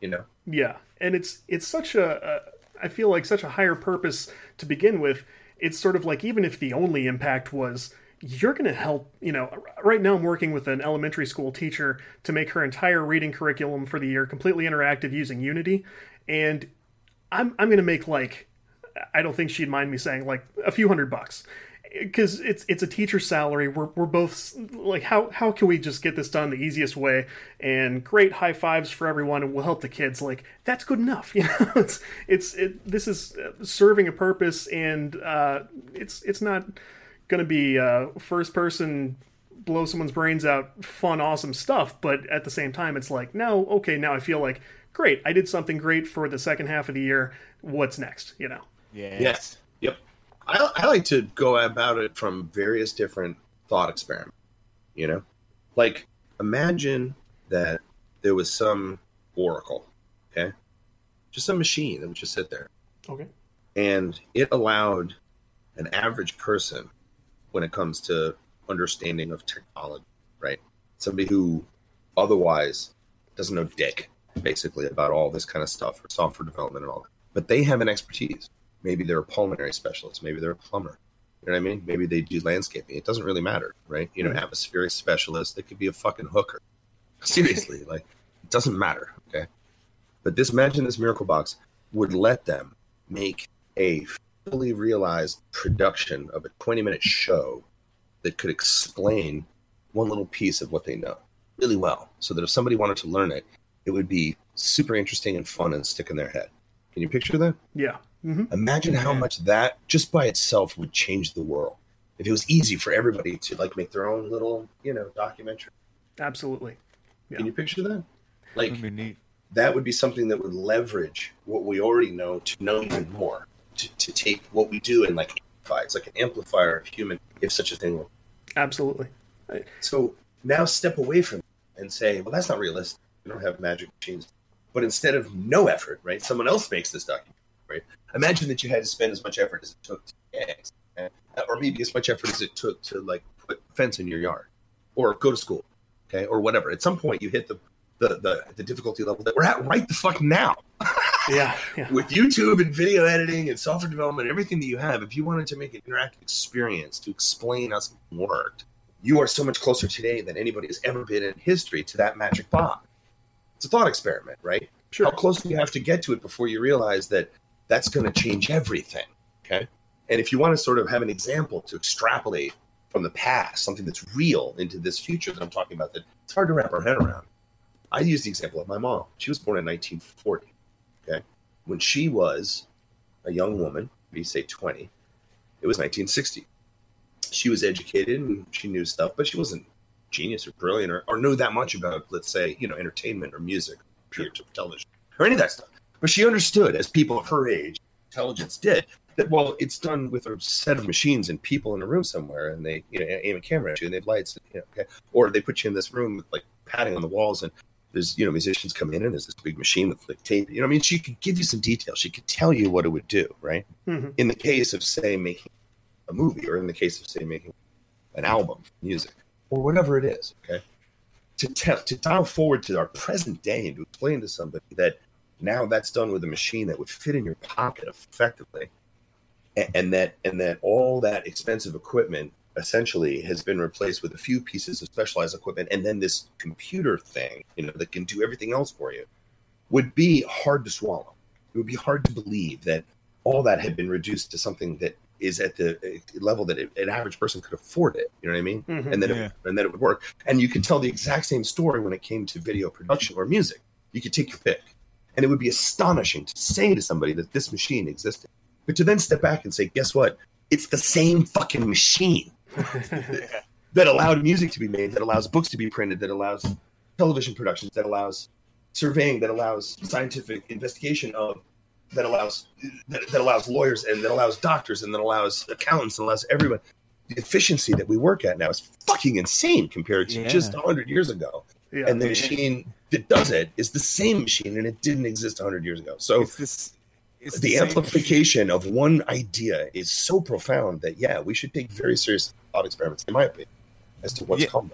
you know. Yeah, and it's it's such a, a I feel like such a higher purpose to begin with. It's sort of like even if the only impact was you're going to help you know right now i'm working with an elementary school teacher to make her entire reading curriculum for the year completely interactive using unity. And i'm, I'm going to make like i don't think she'd mind me saying like a few hundred bucks. Because it's it's a teacher salary. We're, we're both like how how can we just get this done the easiest way? And great high fives for everyone. And we'll help the kids. Like that's good enough you know? It's it's it, this is serving a purpose and uh, it's it's not going to be uh, first person blow someone's brains out fun awesome stuff but at the same time it's like no okay now i feel like great i did something great for the second half of the year what's next you know? Yes, yes. yep. I, I like to go about it from various different thought experiments you know? Like imagine that there was some oracle okay? Just a machine that would just sit there. Okay. And it allowed an average person when it comes to understanding of technology, right? Somebody who otherwise doesn't know dick, basically, about all this kind of stuff or software development and all that. But they have an expertise. Maybe they're a pulmonary specialist. Maybe they're a plumber. You know what I mean? Maybe they do landscaping. It doesn't really matter, right? You know, mm-hmm. atmospheric specialist. They could be a fucking hooker. Seriously, like it doesn't matter. Okay. But this imagine this miracle box would let them make a fully realized production of a 20 minute show that could explain one little piece of what they know really well so that if somebody wanted to learn it it would be super interesting and fun and stick in their head. Can you picture that? Yeah. Mm-hmm. imagine how much that just by itself would change the world. If it was easy for everybody to like make their own little you know documentary. Absolutely. Yeah. can you picture that? Like that would be something that would leverage what we already know to know even more to, to take what we do and like amplify. It's like an amplifier of human, if such a thing were. Absolutely. So now step away from it and say, well, that's not realistic. We don't have magic machines. But instead of no effort, right, someone else makes this document, right? Imagine that you had to spend as much effort as it took to eggs, or maybe as much effort as it took to like put a fence in your yard, or go to school, okay, or whatever. At some point, you hit the the the, the difficulty level that we're at right the fuck now. yeah, yeah. With YouTube and video editing and software development, everything that you have, if you wanted to make an interactive experience to explain how something worked, you are so much closer today than anybody has ever been in history to that magic box. It's a thought experiment, right? Sure. How close do you have to get to it before you realize that that's going to change everything? Okay. And if you want to sort of have an example to extrapolate from the past, something that's real into this future that I'm talking about, that it's hard to wrap our head around. I use the example of my mom. She was born in 1940. Okay. When she was a young woman, we say 20, it was 1960. She was educated and she knew stuff, but she wasn't genius or brilliant or, or knew that much about, let's say, you know, entertainment or music, or television, or any of that stuff. But she understood, as people of her age, intelligence did, that well, it's done with a set of machines and people in a room somewhere, and they you know aim a camera at you and they have lights, you know, okay, or they put you in this room with like padding on the walls and there's you know musicians come in and there's this big machine with like tape. You know, I mean, she could give you some details. She could tell you what it would do, right? Mm-hmm. In the case of say making a movie, or in the case of say making an album, music, or whatever it is. Okay, to tell to dial forward to our present day and to explain to somebody that Now that's done with a machine that would fit in your pocket effectively, and, and that and that all that expensive equipment essentially has been replaced with a few pieces of specialized equipment, and then this computer thing, you know, that can do everything else for you, would be hard to swallow. It would be hard to believe that all that had been reduced to something that is at the uh, level that it, an average person could afford it. You know what I mean? Mhm. And then Yeah. it, and then it would work. And you could tell the exact same story when it came to video production or music. You could take your pick, and it would be astonishing to say to somebody that this machine existed, but to then step back and say, "Guess what? It's the same fucking machine." that allowed music to be made, that allows books to be printed, that allows television productions, that allows surveying, that allows scientific investigation of, that allows that, that allows lawyers and that allows doctors and that allows accountants and allows everyone. The efficiency that we work at now is fucking insane compared to Yeah. just hundred years ago. yeah. And the machine that does it is the same machine, and it didn't exist hundred years ago. So It's this. It's the same- amplification of one idea is so profound that yeah, we should take very serious thought experiments, in my opinion, as to what's Yeah. coming.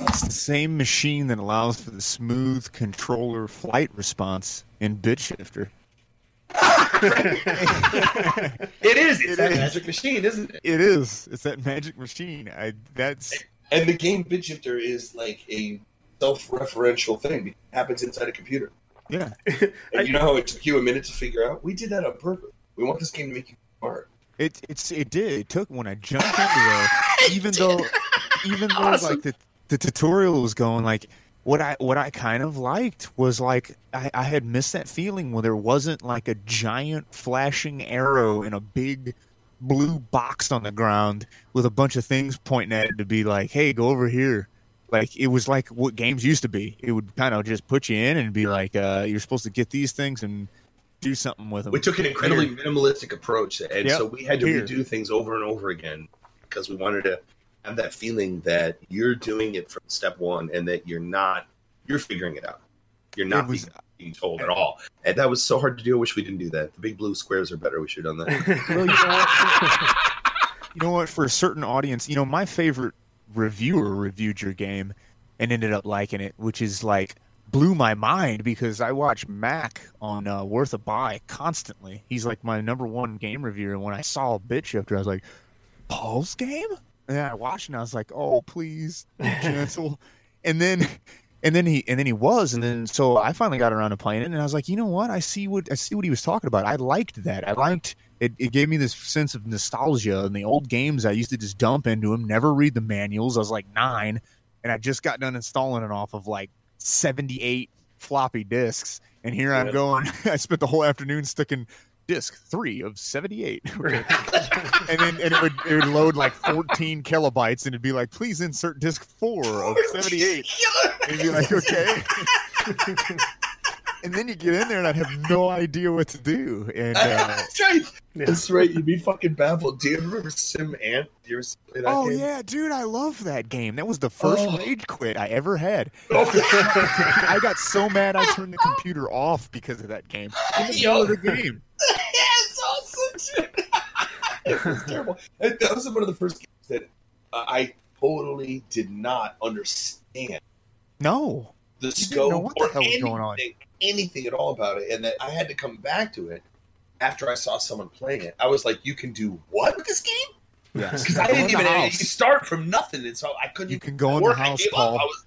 It's the same machine that allows for the smooth controller flight response in BitShifter. It is. It's It that is. magic machine, isn't it? It is. It's that magic machine. I that's And the game BitShifter is like a self-referential thing. It happens inside a computer. yeah. And you know how it took you a minute to figure out? We did that on purpose. We want this game to make you smart. It it's it did. It took when I jumped into it, even though even though Awesome. like the the tutorial was going like what I what I kind of liked was like I, I had missed that feeling where there wasn't like a giant flashing arrow in a big blue box on the ground with a bunch of things pointing at it to be like, hey, go over here. Like it was like what games used to be. It would kind of just put you in and be like, uh, you're supposed to get these things and do something with them. We took an incredibly minimalistic approach, and Yep. so we had to Here. redo things over and over again because we wanted to have that feeling that you're doing it from step one, and that you're not you're figuring it out. You're not was- being, being told at all, and that was so hard to do. I wish we didn't do that. The big blue squares are better. We should have done that. Well, you know what? you know what? For a certain audience, you know, my favorite reviewer reviewed your game and ended up liking it, which is like blew my mind because I watch Mac on uh, Worth a Buy constantly. He's like my number one game reviewer. And when I saw Bit Shifter, I was like, Paul's game? And I watched and I was like, oh, please, be gentle. and then. And then he and then he was and then so I finally got around to playing it and I was like, you know what? I see what I see what he was talking about. I liked that. I liked it, it gave me this sense of nostalgia and the old games I used to just dump into him, never read the manuals. I was like nine, and I just got done installing it off of like 78 floppy disks. And here I'm going, I spent the whole afternoon sticking disk three of 78. and then and it would, it would load like 14 kilobytes and it'd be like, please insert disk four of 78. And you'd be like, okay. And then you get in there and I'd have no idea what to do. And uh, That's right. Yeah. That's right. You'd be fucking baffled. Do you remember Sim Ant? Do you ever play that Oh game? yeah, dude, I love that game. That was the first Oh. rage quit I ever had. Oh, I got so mad I turned the computer off because of that game. In the middle of the game. it's awesome. dude. it was terrible. And That was one of the first games that uh, I totally did not understand No. the didn't scope know what the or hell was anything, going on. Anything at all about it, and that I had to come back to it after I saw someone playing it. I was like, "You can do what with this game?" Yes. Because I didn't the even. You house. start from nothing, and so I couldn't. You can go in the work. I house. Paul. I was.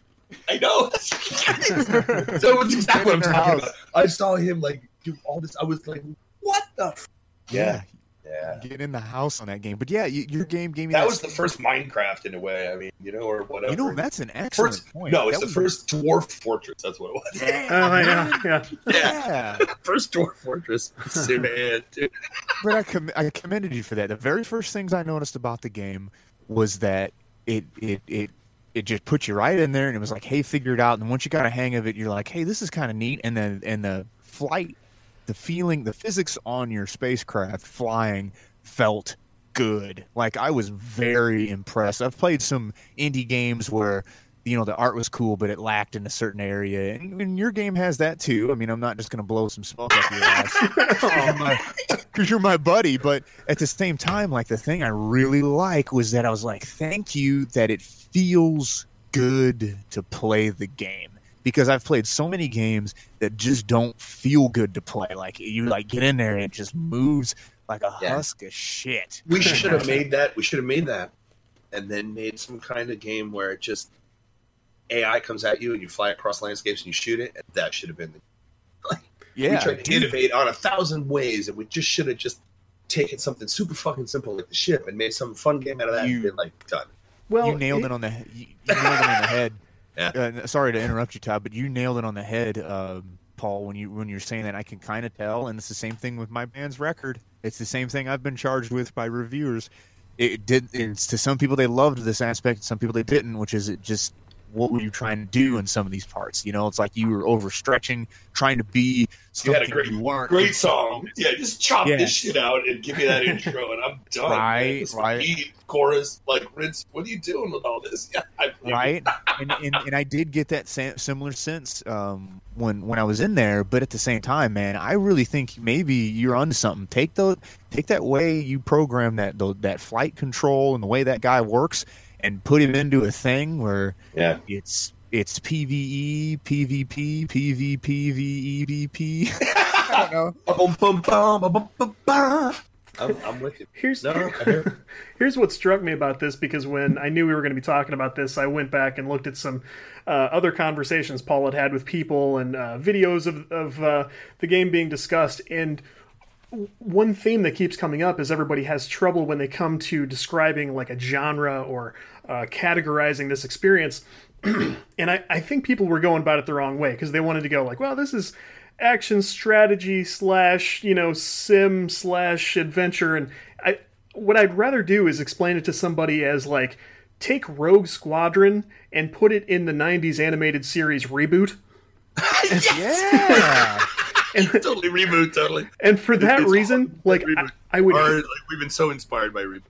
I know. so it's exactly what I'm talking house. about. I saw him like do all this. I was like, "What the?" F-? Yeah. Yeah. Get in the house on that game. But yeah, you, your game gave me That that was the first Minecraft in a way. I mean, you know, or whatever. You know, that's an excellent first, point. no, it's That the was- first dwarf fortress. That's what it was. Yeah, Oh yeah, yeah. yeah. first dwarf fortress. SimAnt, dude. but I, com- I commended you for that. The very first things I noticed about the game was that it it it it just put you right in there, and it was like, hey, figure it out. And once you got a hang of it, you're like, hey, this is kind of neat. And then and the flight, the feeling, the physics on your spacecraft flying felt good. Like I was very impressed. I've played some indie games where you know the art was cool, but it lacked in a certain area, and, and your game has that too. I mean, I'm not just going to blow some smoke up your ass um, uh, because you're my buddy. But at the same time, like the thing I really like was that I was like, thank you that it feels good to play the game. Because I've played so many games that just don't feel good to play. Like you like get in there and it just moves like a Yeah. husk of shit. We should have made that. We should have made that, and then made some kind of game where it just AI comes at you and you fly across landscapes and you shoot it. And that should have been. The, we Yeah, tried to dude. innovate on a thousand ways, and we just should have just taken something super fucking simple like the ship and made some fun game out of that. You- and been like done. Well, you nailed it on the you, you nailed it on the head. Yeah. Uh, sorry to interrupt you, Todd, but you nailed it on the head, um, Paul. When you when you're saying that, I can kind of tell, and it's the same thing with my band's record. It's the same thing I've been charged with by reviewers. It did. It's to some people they loved this aspect, some people they didn't, which is it just what were you trying to do in some of these parts? You know, it's like you were overstretching, trying to be You had a great- you weren't. Great song. Yeah, just chop Yeah. this shit out and give me that intro, and I'm done. Right. Right. beat, chorus, like rinse. What are you doing with all this? Yeah, right and, and and i did get that similar sense um when when i was in there but at the same time man i really think maybe you're onto something take the take that way you program that tho- that flight control and the way that guy works and put him into a thing where Yeah. it's it's PVE, PvP, PvP, VEVP. I don't know. I'm, I'm with you. Here's No, I hear- here's what struck me about this because when I knew we were going to be talking about this, I went back and looked at some uh, other conversations Paul had had with people and uh, videos of of uh, the game being discussed. And one theme that keeps coming up is everybody has trouble when they come to describing like a genre or uh, categorizing this experience. and I, I think people were going about it the wrong way because they wanted to go like, well, this is action strategy slash you know sim slash adventure, and I what I'd rather do is explain it to somebody as like take Rogue Squadron and put it in the '90s animated series reboot, Yeah. totally reboot, totally. and for that It's reason, like I, I would, Or like we've been so inspired by reboot.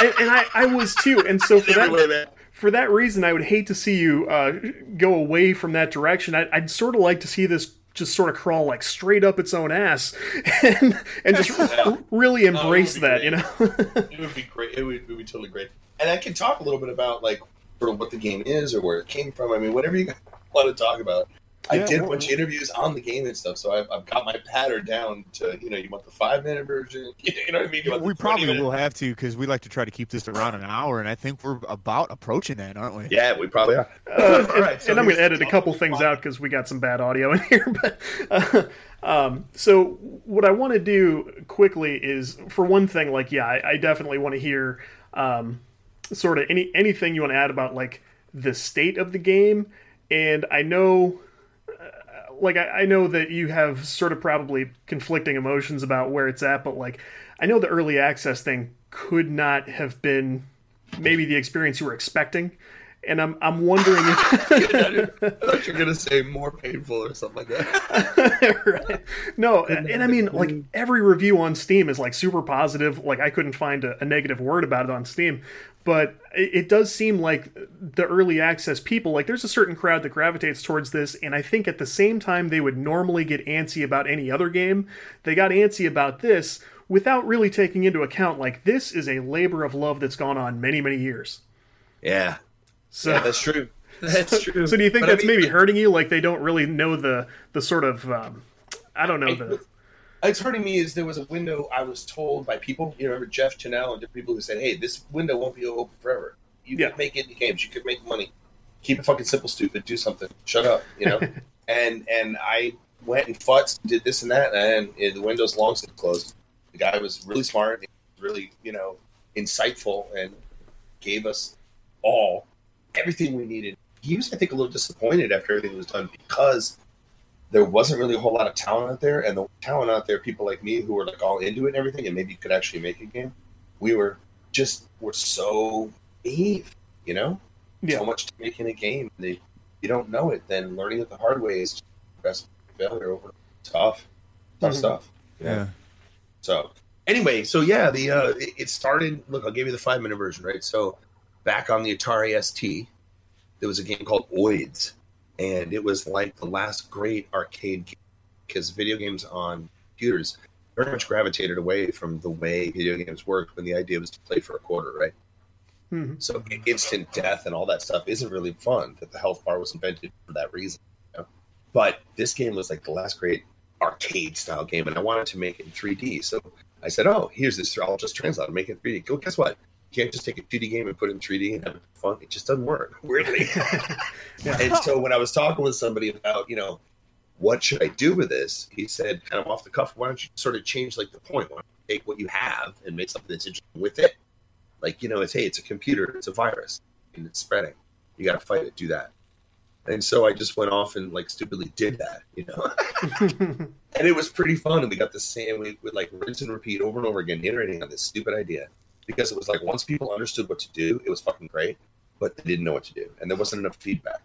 And, and I, I was too, and so for that for that reason, I would hate to see you uh, go away from that direction. I, I'd sort of like to see this just sort of crawl like straight up its own ass and and just Yeah. really embrace be that, great. you know. It would be great. It would, it would be totally great. And I can talk a little bit about like sort of what the game is or where it came from. I mean, whatever you want to talk about. I Yeah, did a bunch of interviews on the game and stuff, so I've, I've got my pattern down to you know you want the five minute version, you know what I mean? You want we probably minute- will have to because we like to try to keep this around an hour, and I think we're about approaching that, aren't we? Yeah, we probably are. Uh, All right, so and I'm going to edit a couple things out because we got some bad audio in here. But uh, um, so what I want to do quickly is, for one thing, like yeah, I, I definitely want to hear um, sort of any anything you want to add about like the state of the game. And I know, like I, I know that you have sort of probably conflicting emotions about where it's at, but like I know the early access thing could not have been maybe the experience you were expecting. And I'm I'm wondering if I thought you were gonna say more painful or something like that. right. No, and I mean, like every review on Steam is like super positive. Like I couldn't find a, a negative word about it on Steam, but it, it does seem like the early access people, like there's a certain crowd that gravitates towards this, and I think at the same time they would normally get antsy about any other game, they got antsy about this without really taking into account like this is a labor of love that's gone on many many years. Yeah, So. yeah, that's true. That's true. so do you think But I that's mean, maybe hurting you? Like they don't really know the the sort of um, I don't know the It's hurting me is there was a window I was told by people. You remember Jeff Tunnell and different people who said, "Hey, this window won't be open forever. You Yeah. could make indie games. You could make money. Keep it fucking simple, stupid. Do something. Shut up. You know." and and I went and fought, did this and that, and uh, the window's long since closed. The guy was really smart, really you know insightful, and gave us all everything we needed. He was, I think, a little disappointed after everything was done because there wasn't really a whole lot of talent out there, and the talent out there, people like me who were like all into it and everything, and maybe could actually make a game. We were just were so naive, you know, Yeah. so much to making a game. They, you don't know it, then learning it the hard way is just best failure over tough, tough Mhm. stuff. Yeah. So anyway, so yeah, the uh, it, it started. Look, I'll give you the five minute version, right? So back on the Atari ST, there was a game called Oids, and it was like the last great arcade game because video games on computers very much gravitated away from the way video games worked when the idea was to play for a quarter, right? Mhm. So instant death and all that stuff isn't really fun. That the health bar was invented for that reason. You know? But this game was like the last great arcade style game, and I wanted to make it in 3D. So I said, "Oh, here's this. I'll just translate and make it in 3D." Go, guess what? You can't just take a 2D game and put it in 3D and have fun. It just doesn't work. Weirdly. Yeah. And so when I was talking with somebody about, you know, what should I do with this? He said, kind of off the cuff, why don't you sort of change like the point? Why don't you take what you have and make something that's interesting with it? Like, you know, it's hey, it's a computer, it's a virus, and it's spreading. You got to fight it. Do that. And so I just went off and like stupidly did that, you know. and it was pretty fun. And we got the same. We would like rinse and repeat over and over again, iterating on this stupid idea because it was like once people understood what to do, it was fucking great, but they didn't know what to do, and there wasn't enough feedback.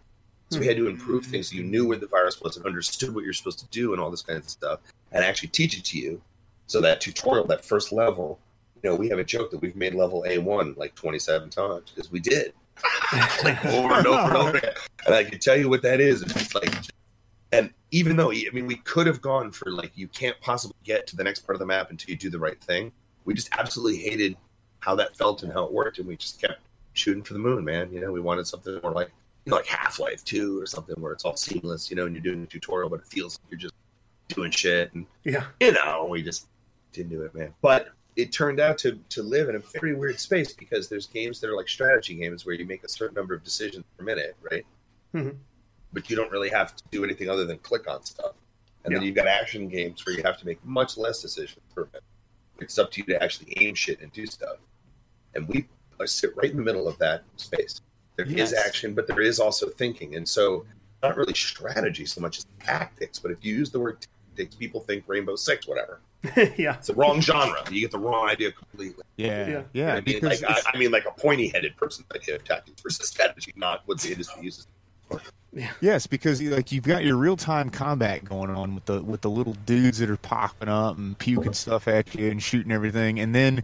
So we had to improve hmm. things so you knew where the virus was and understood what you're supposed to do and all this kind of stuff, and actually teach it to you. So that tutorial, that first level, you know, we have a joke that we've made level A1 like 27 times because we did, like over and over and over. again. And I can tell you what that is. It's like, and even though I mean, we could have gone for like you can't possibly get to the next part of the map until you do the right thing. We just absolutely hated how that felt and how it worked, and we just kept shooting for the moon, man. You know, we wanted something more like you know, like Half Life Two or something where it's all seamless, you know, and you're doing a tutorial, but it feels like you're just doing shit, and yeah. you know, we just didn't do it, man. But it turned out to to live in a very weird space because there's games that are like strategy games where you make a certain number of decisions per minute, right? Mhm. But you don't really have to do anything other than click on stuff. And then you've got action games where you have to make much less decisions per minute. It's up to you to actually aim shit and do stuff. And we uh, sit right in the middle of that space. There is Yes. action, but there is also thinking. And so, not really strategy so much as tactics. But if you use the word tactics, people think Rainbow Six, whatever. yeah. It's the wrong genre. You get the wrong idea completely. Yeah, Yeah. yeah. I mean, because like, I, I mean, like a pointy-headed person's idea of tactics versus strategy, not what the industry uses. Yes, because like you've got your real time combat going on with the with the little dudes that are popping up and puking stuff at you and shooting everything, and then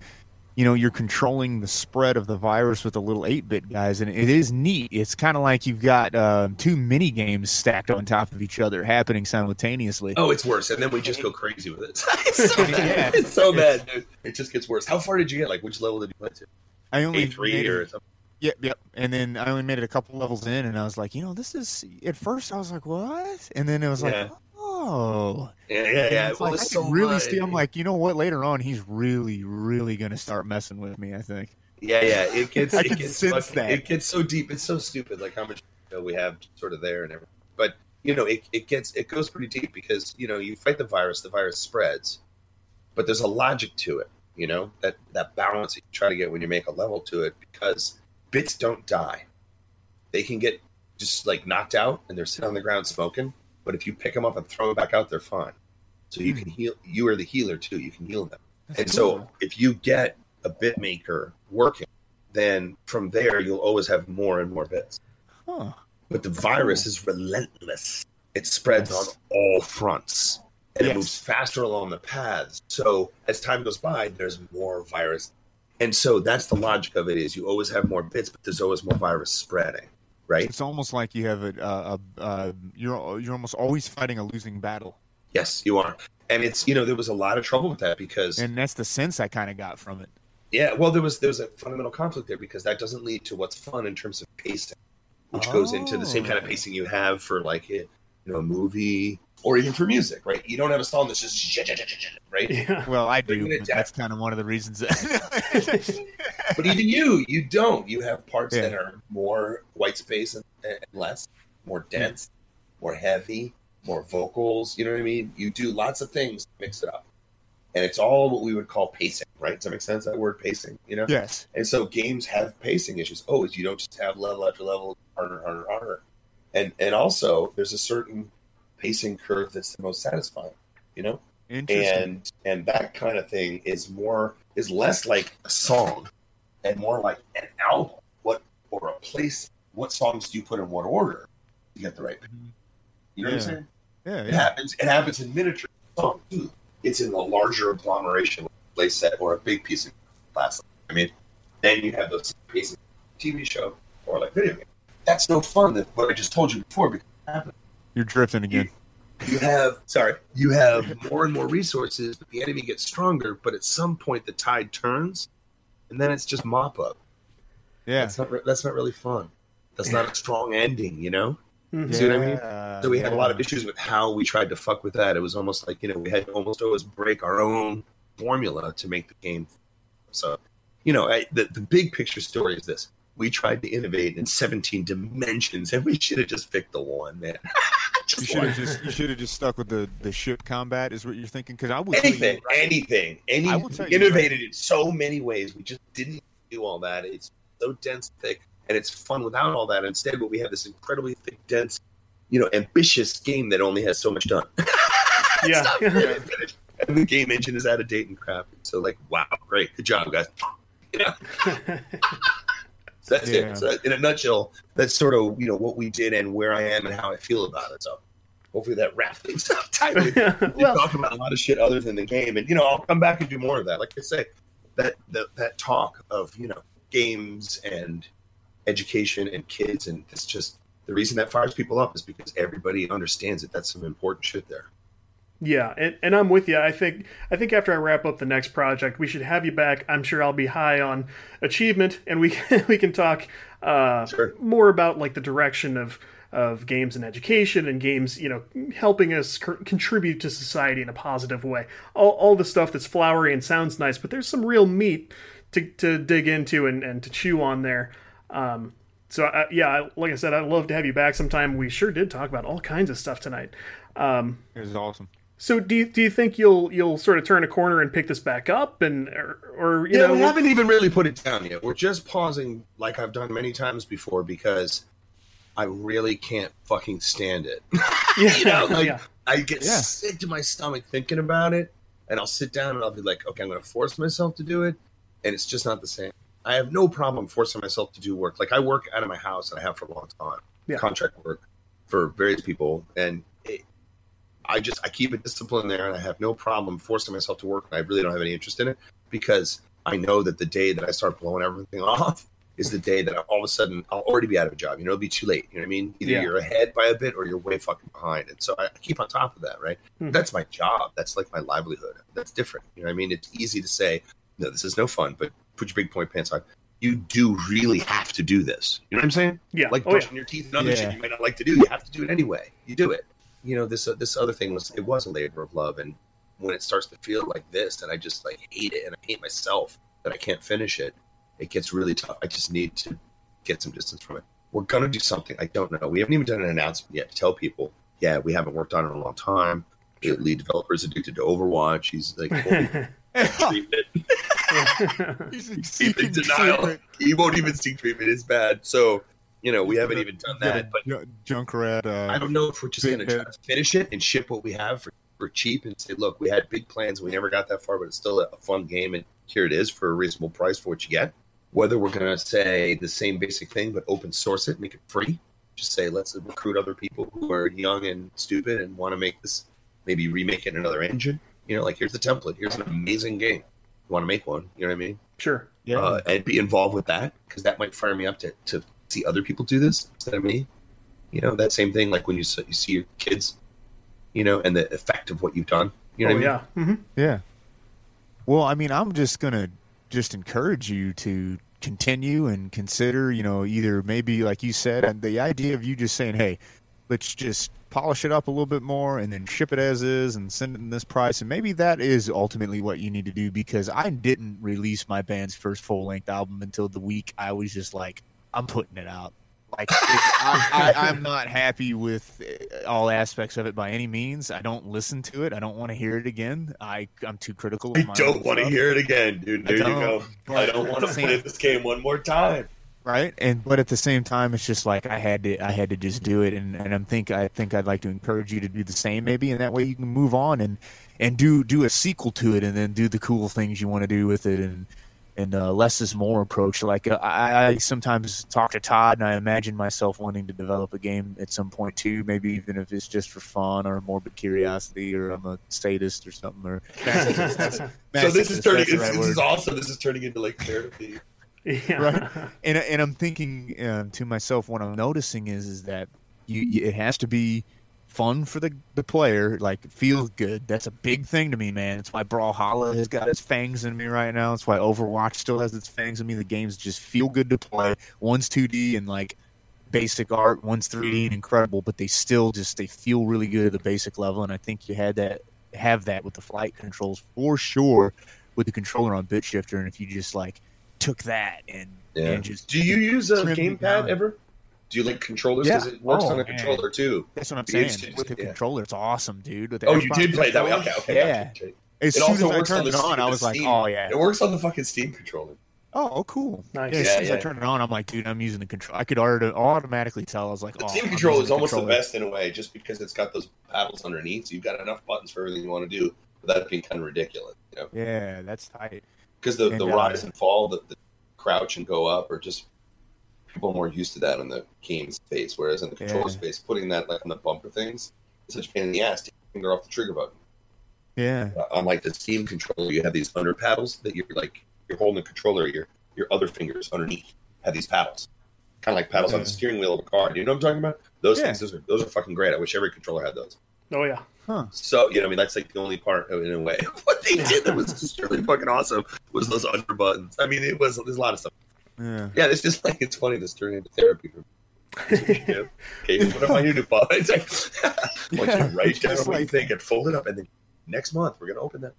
you know you're controlling the spread of the virus with the little eight bit guys, and it is neat. It's kind of like you've got uh, two mini games stacked on top of each other happening simultaneously. Oh, it's worse, and then we just go crazy with it. it's so bad. Yeah. It's so bad, dude. It just gets worse. How far did you get? Like, which level did you play to? I only A three made or something? Yep, yep. And then I only made it a couple levels in, and I was like, you know, this is. At first, I was like, what? And then it was like, Yeah. oh. Yeah, yeah, yeah. it's Well, like, I so really much. I'm like, you know what? Later on, he's really, really gonna start messing with me. I think. Yeah, yeah. It gets, it gets, fucking- that. it gets so deep. It's so stupid. Like how much you know, we have sort of there and everything. But you know, it, it gets it goes pretty deep because you know you fight the virus, the virus spreads, but there's a logic to it. You know that that balance that you try to get when you make a level to it because bits don't die. They can get just like knocked out and they're sitting on the ground smoking. But if you pick them up and throw them back out, they're fine. So you Hmm. can heal. You are the healer too. You can heal them. That's And cool. so if you get a bit maker working, then from there you'll always have more and more bits. huh. But the virus is relentless. It spreads on all fronts. And Yes. it moves faster along the paths. So as time goes by, there's more virus. And so that's the logic of it is you always have more bits, but there's always more virus spreading. Right? It's almost like you have a, a, a, a you're you're almost always fighting a losing battle, Yes, you are. And it's you know, there was a lot of trouble with that because and that's the sense I kind of got from it. Yeah, well, there was there was a fundamental conflict there because that doesn't lead to what's fun in terms of pacing, which goes into the same kind of Oh. pacing you have for like a, you know a movie or even for music, right? You don't have a song that's just shit, shit, shit, shit, shit, right. Yeah. Well, I do. it But that's kind of one of the reasons. That But even you, you don't. You have parts Yeah. that are more white space and, and less, more dense, more heavy, more vocals. You know what I mean? You do lots of things to mix it up, and it's all what we would call pacing, right? Does that make sense? That word pacing, you know? yes. And so games have pacing issues. Oh, you don't just have level after level, harder, harder, harder. And and also there's a certain pacing curve that's the most satisfying, you know? And and that kind of thing is more is less like a song and more like an album. What or a place what songs do you put in what order to get the right mm-hmm. you know what I'm saying? yeah. It happens it happens in miniature song too. It's in a larger agglomeration play set or a big piece of glass. I mean, then you have those pieces TV show or like video game. That's no fun. That what I just told you before because it happens. You're drifting again. you have sorry, you have more and more resources, but the enemy gets stronger. But at some point, the tide turns, and then it's just mop up. Yeah. That's not re- that's not really fun. That's not a strong ending, you know. Mhm. See what I mean? So we had a lot of issues with how we tried to fuck with that. It was almost like you know we had to almost always break our own formula to make the game. So, you know, I, the the big picture story is this: we tried to innovate in 17 dimensions, and we should have just picked the one, man. You should have just you should have just stuck with the the ship combat is what you're thinking because I would tell you anything, right- anything, any I will you innovated in so many ways. We just didn't do all that. It's so dense, thick, and it's fun without all that. Instead, what we have this incredibly thick, dense, you know, ambitious game that only has so much done. It's Yeah. not really finished. and the game engine is out of date and crap. So, like, wow, great, good job, guys. You know, so that's Yeah. it. So in a nutshell, that's sort of you know what we did and where I am and how I feel about it. So. Hopefully that wraps things up tightly. we well, talk about a lot of shit other than the game, and you know I'll come back and do more of that. Like I say, that that, that talk of you know games and education and kids, and it's just the reason that fires people up is because everybody understands it. That's some important shit there. Yeah, and, and I'm with you. I think I think after I wrap up the next project, we should have you back. I'm sure I'll be high on achievement, and we can, we can talk uh, Sure. more about like the direction of of games and education and games, you know, helping us c- contribute to society in a positive way. All all the stuff that's flowery and sounds nice, but there's some real meat to to dig into and, and to chew on there. Um, so I, yeah, I- like I said, I'd love to have you back sometime. We sure did talk about all kinds of stuff tonight. Um, It was awesome. So do you, do you think you'll you'll sort of turn a corner and pick this back up and or, or you yeah, know we haven't even really put it down yet. We're just pausing, like I've done many times before, because I really can't fucking stand it. yeah, you know, like yeah. I get Yeah. sick to my stomach thinking about it, and I'll sit down and I'll be like, okay, I'm going to force myself to do it, and it's just not the same. I have no problem forcing myself to do work. Like I work out of my house, and I have for a long time, Yeah. contract work for various people, and it, I just I keep a discipline there, and I have no problem forcing myself to work. And I really don't have any interest in it because I know that the day that I start blowing everything off is the day that I, all of a sudden I'll already be out of a job. You know, it'll be too late. You know what I mean? Either Yeah. you're ahead by a bit or you're way fucking behind. And so I keep on top of that, right? Hmm. That's my job. That's like my livelihood. That's different. You know what I mean? It's easy to say, no, this is no fun, but put your big point pants on. You do really have to do this. You know what I'm saying? yeah. Like oh, yeah. brushing your teeth and other Yeah. shit you might not like to do. You have to do it anyway. You do it. You know, this uh, this other thing was it was a labor of love, and when it starts to feel like this, and I just like hate it, and I hate myself that I can't finish it, it gets really tough. I just need to get some distance from it. We're gonna do something. I don't know. We haven't even done an announcement yet to tell people. Yeah, we haven't worked on it in a long time. The lead developer is addicted to Overwatch. He's like treatment. He's He's in denial. treatment. He won't even seek treatment. It's bad. So you know, we haven't even done that. But Ju- Junkrat. I Uh, don't know if we're just going to try to finish it and ship what we have for, for cheap and say, look, we had big plans. We never got that far, but it's still a, a fun game. And here it is for a reasonable price for what you get. Whether we're going to say the same basic thing, but open source it, make it free. Just say, let's recruit other people who are young and stupid and want to make this, maybe remake it in another engine. You know, like here's the template. Here's an amazing game. You want to make one. You know what I mean? sure. yeah. uh, and be involved with that because that might fire me up to, to see other people do this instead of me. You know, that same thing like when you, you see your kids, you know, and the effect of what you've done. You know oh what I mean? yeah. hmm Yeah. Well, I mean, I'm just gonna just encourage you to continue and consider, you know, either maybe like you said, and the idea of you just saying, "Hey, let's just polish it up a little bit more and then ship it as is and send it in this price," and maybe that is ultimately what you need to do because I didn't release my band's first full length album until the week I was just like, I'm putting it out. Like I, I, I'm not happy with uh, all aspects of it by any means. I don't listen to it. I don't want to hear it again. I I'm too critical. Of I don't want to hear it again, dude. I There you don't, go. I don't want to play this game one more time. right? And but at the same time, it's just like I had to I had to just do it, and and I'm think I think I'd like to encourage you to do the same maybe, and that way you can move on and and do do a sequel to it, and then do the cool things you want to do with it, and and uh, less is more approach. Like uh, I, I sometimes talk to Todd, and I imagine myself wanting to develop a game at some point too. Maybe even if it's just for fun or morbid curiosity, or I'm a sadist or something. Or So this is turning. This, right this word. is awesome. This is turning into like therapy. yeah. Right. and and I'm thinking um, to myself, what I'm noticing is is that you, you it has to be fun for the, the player, like feels good. That's a big thing to me, man. It's why Brawlhalla has got its fangs in me right now. It's why Overwatch still has its fangs in me. The games just feel good to play. One's 2D and like basic art, one's 3D and incredible, but they still just they feel really good at the basic level. And I think you had that have that with the flight controls for sure with the controller on BitShifter. And if you just like took that and, Yeah. and just Do you use a gamepad ever? Do you like controllers? Because Yeah. it works Oh, on a man. controller too. That's what I'm You saying. used to- With the yeah. controller, it's awesome, dude. With the Oh, you did play it that way. Okay, okay. Yeah. gotcha, gotcha. As It soon also as I works on turned the it on, I the was like, Steam. oh yeah. It works on the fucking Steam controller. Oh, oh, cool. Nice. Yeah, as Yeah, soon as I yeah. turned it on, I'm like, dude, I'm using the control. I could auto- automatically tell. I was like, The oh, Steam controller is almost the best in a way, just because it's got those paddles underneath. So you've got enough buttons for everything you want to do without it being kind of ridiculous. You know, Yeah, that's tight. because the, And, the uh, rise and fall, the, the crouch and go up, are just people are more used to that in the game space. Whereas in the controller Yeah. space, putting that like on the bumper things, it's such a pain in the ass. to finger off the trigger button. Yeah, Uh, unlike the Steam controller, you have these under paddles that you're like you're holding the controller. Your your other fingers underneath have these paddles, kind of like paddles on the steering wheel of a car. Do you know what I'm talking about? Those Yeah. things, those are those are fucking great. I wish every controller had those. Oh yeah. Huh. So you know, I mean, that's like the only part in a way what they did that was just really fucking awesome was those under buttons. I mean, it was there's a lot of stuff. Yeah. Yeah, it's just like it's funny. This turned into therapy for me. You know? Okay, what am I here to Bob? It's like, I want you to Yeah, write down just what you like- think and fold it up, and then next month we're gonna open that.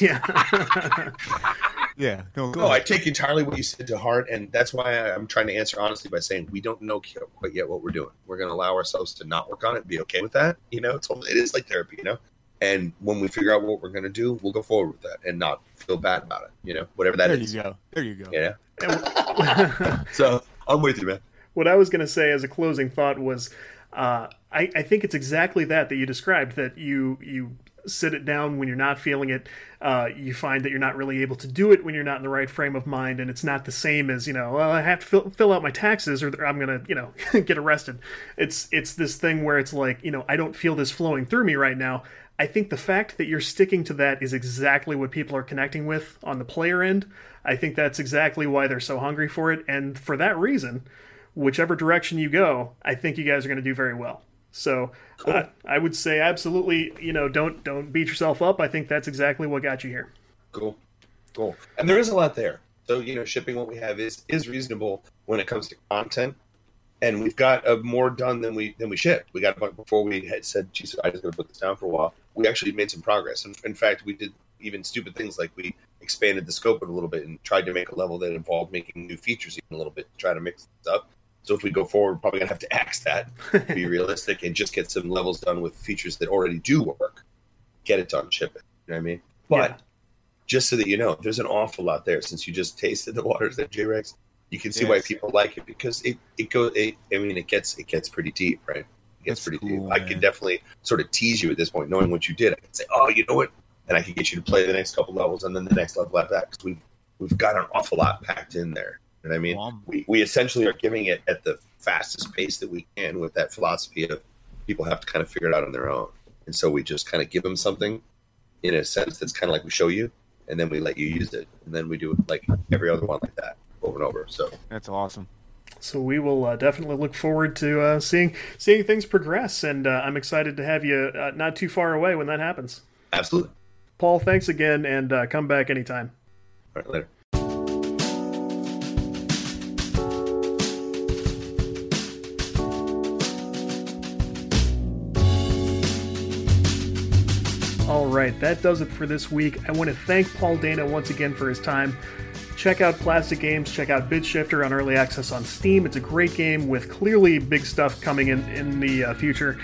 yeah. Yeah. No, go No, I take entirely what you said to heart, and that's why I- I'm trying to answer honestly by saying we don't know quite yet what we're doing. We're going to allow ourselves to not work on it, be okay with that. You know, it's it is like therapy, you know. And when we figure out what we're going to do, we'll go forward with that and not feel bad about it. You know, whatever that there is. you go. There you go. Yeah. So I'm with you, man. what I was going to say as a closing thought was, uh, I, I think it's exactly that that you described. That you you sit it down when you're not feeling it. Uh, you find that you're not really able to do it when you're not in the right frame of mind, and it's not the same as you know. Well, I have to fill, fill out my taxes, or I'm gonna you know get arrested. It's it's this thing where it's like you know I don't feel this flowing through me right now. I think the fact that you're sticking to that is exactly what people are connecting with on the player end. I think that's exactly why they're so hungry for it, and for that reason, whichever direction you go, I think you guys are going to do very well. So uh, I would say absolutely, you know, don't don't beat yourself up. I think that's exactly what got you here. Cool. Cool. And there is a lot there. So, you know, shipping what we have is is reasonable when it comes to content. And we've got uh, more done than we than we shipped. We got a bunch before we had said, "Jesus, I just gotta put this down for a while. We actually made some progress. And in fact, we did even stupid things like we expanded the scope a little bit and tried to make a level that involved making new features even a little bit, to try to mix things up. So if we go forward, we're probably gonna have to axe that, be realistic, and just get some levels done with features that already do work. Get it done, ship it. You know what I mean? But Yeah. just so that you know, there's an awful lot there. Since you just tasted the waters at J Rex, you can see why people like it because it it goes. It, I mean, it gets it gets pretty deep, right? It gets That's pretty cool, deep. I can definitely sort of tease you at this point, knowing what you did. I can say, oh, you know what, and I can get you to play the next couple levels and then the next level after that because we've we've got an awful lot packed in there. You know what I mean? I'm- we, we essentially are giving it at the fastest pace that we can with that philosophy of people have to kind of figure it out on their own. And so we just kind of give them something in a sense that's kind of like we show you, and then we let you use it. And then we do it like every other one like that over and over. So That's awesome. So we will uh, definitely look forward to uh, seeing seeing things progress, and uh, I'm excited to have you uh, not too far away when that happens. absolutely. Paul, thanks again, and uh, come back anytime. All right, later. All right, that does it for this week. I want to thank Paul Dana once again for his time. Check out Plastic Games, check out Bid Shifter on early access on Steam. It's a great game with clearly big stuff coming in in the uh, future.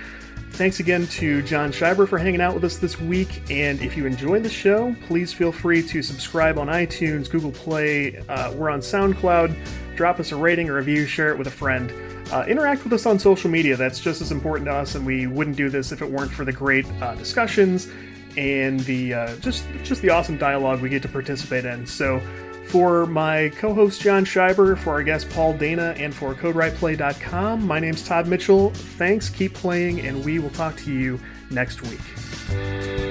Thanks again to John Schreiber for hanging out with us this week. And if you enjoyed the show, please feel free to subscribe on iTunes, Google Play. Uh, we're on SoundCloud. Drop us a rating or review, share it with a friend. Uh, interact with us on social media. That's just as important to us, and we wouldn't do this if it weren't for the great uh, discussions and the uh, just just the awesome dialogue we get to participate in. So, for my co-host John Schreiber, for our guest Paul Dana, and for CodeWritePlay.com, my name's Todd Mitchell. Thanks, keep playing, and we will talk to you next week.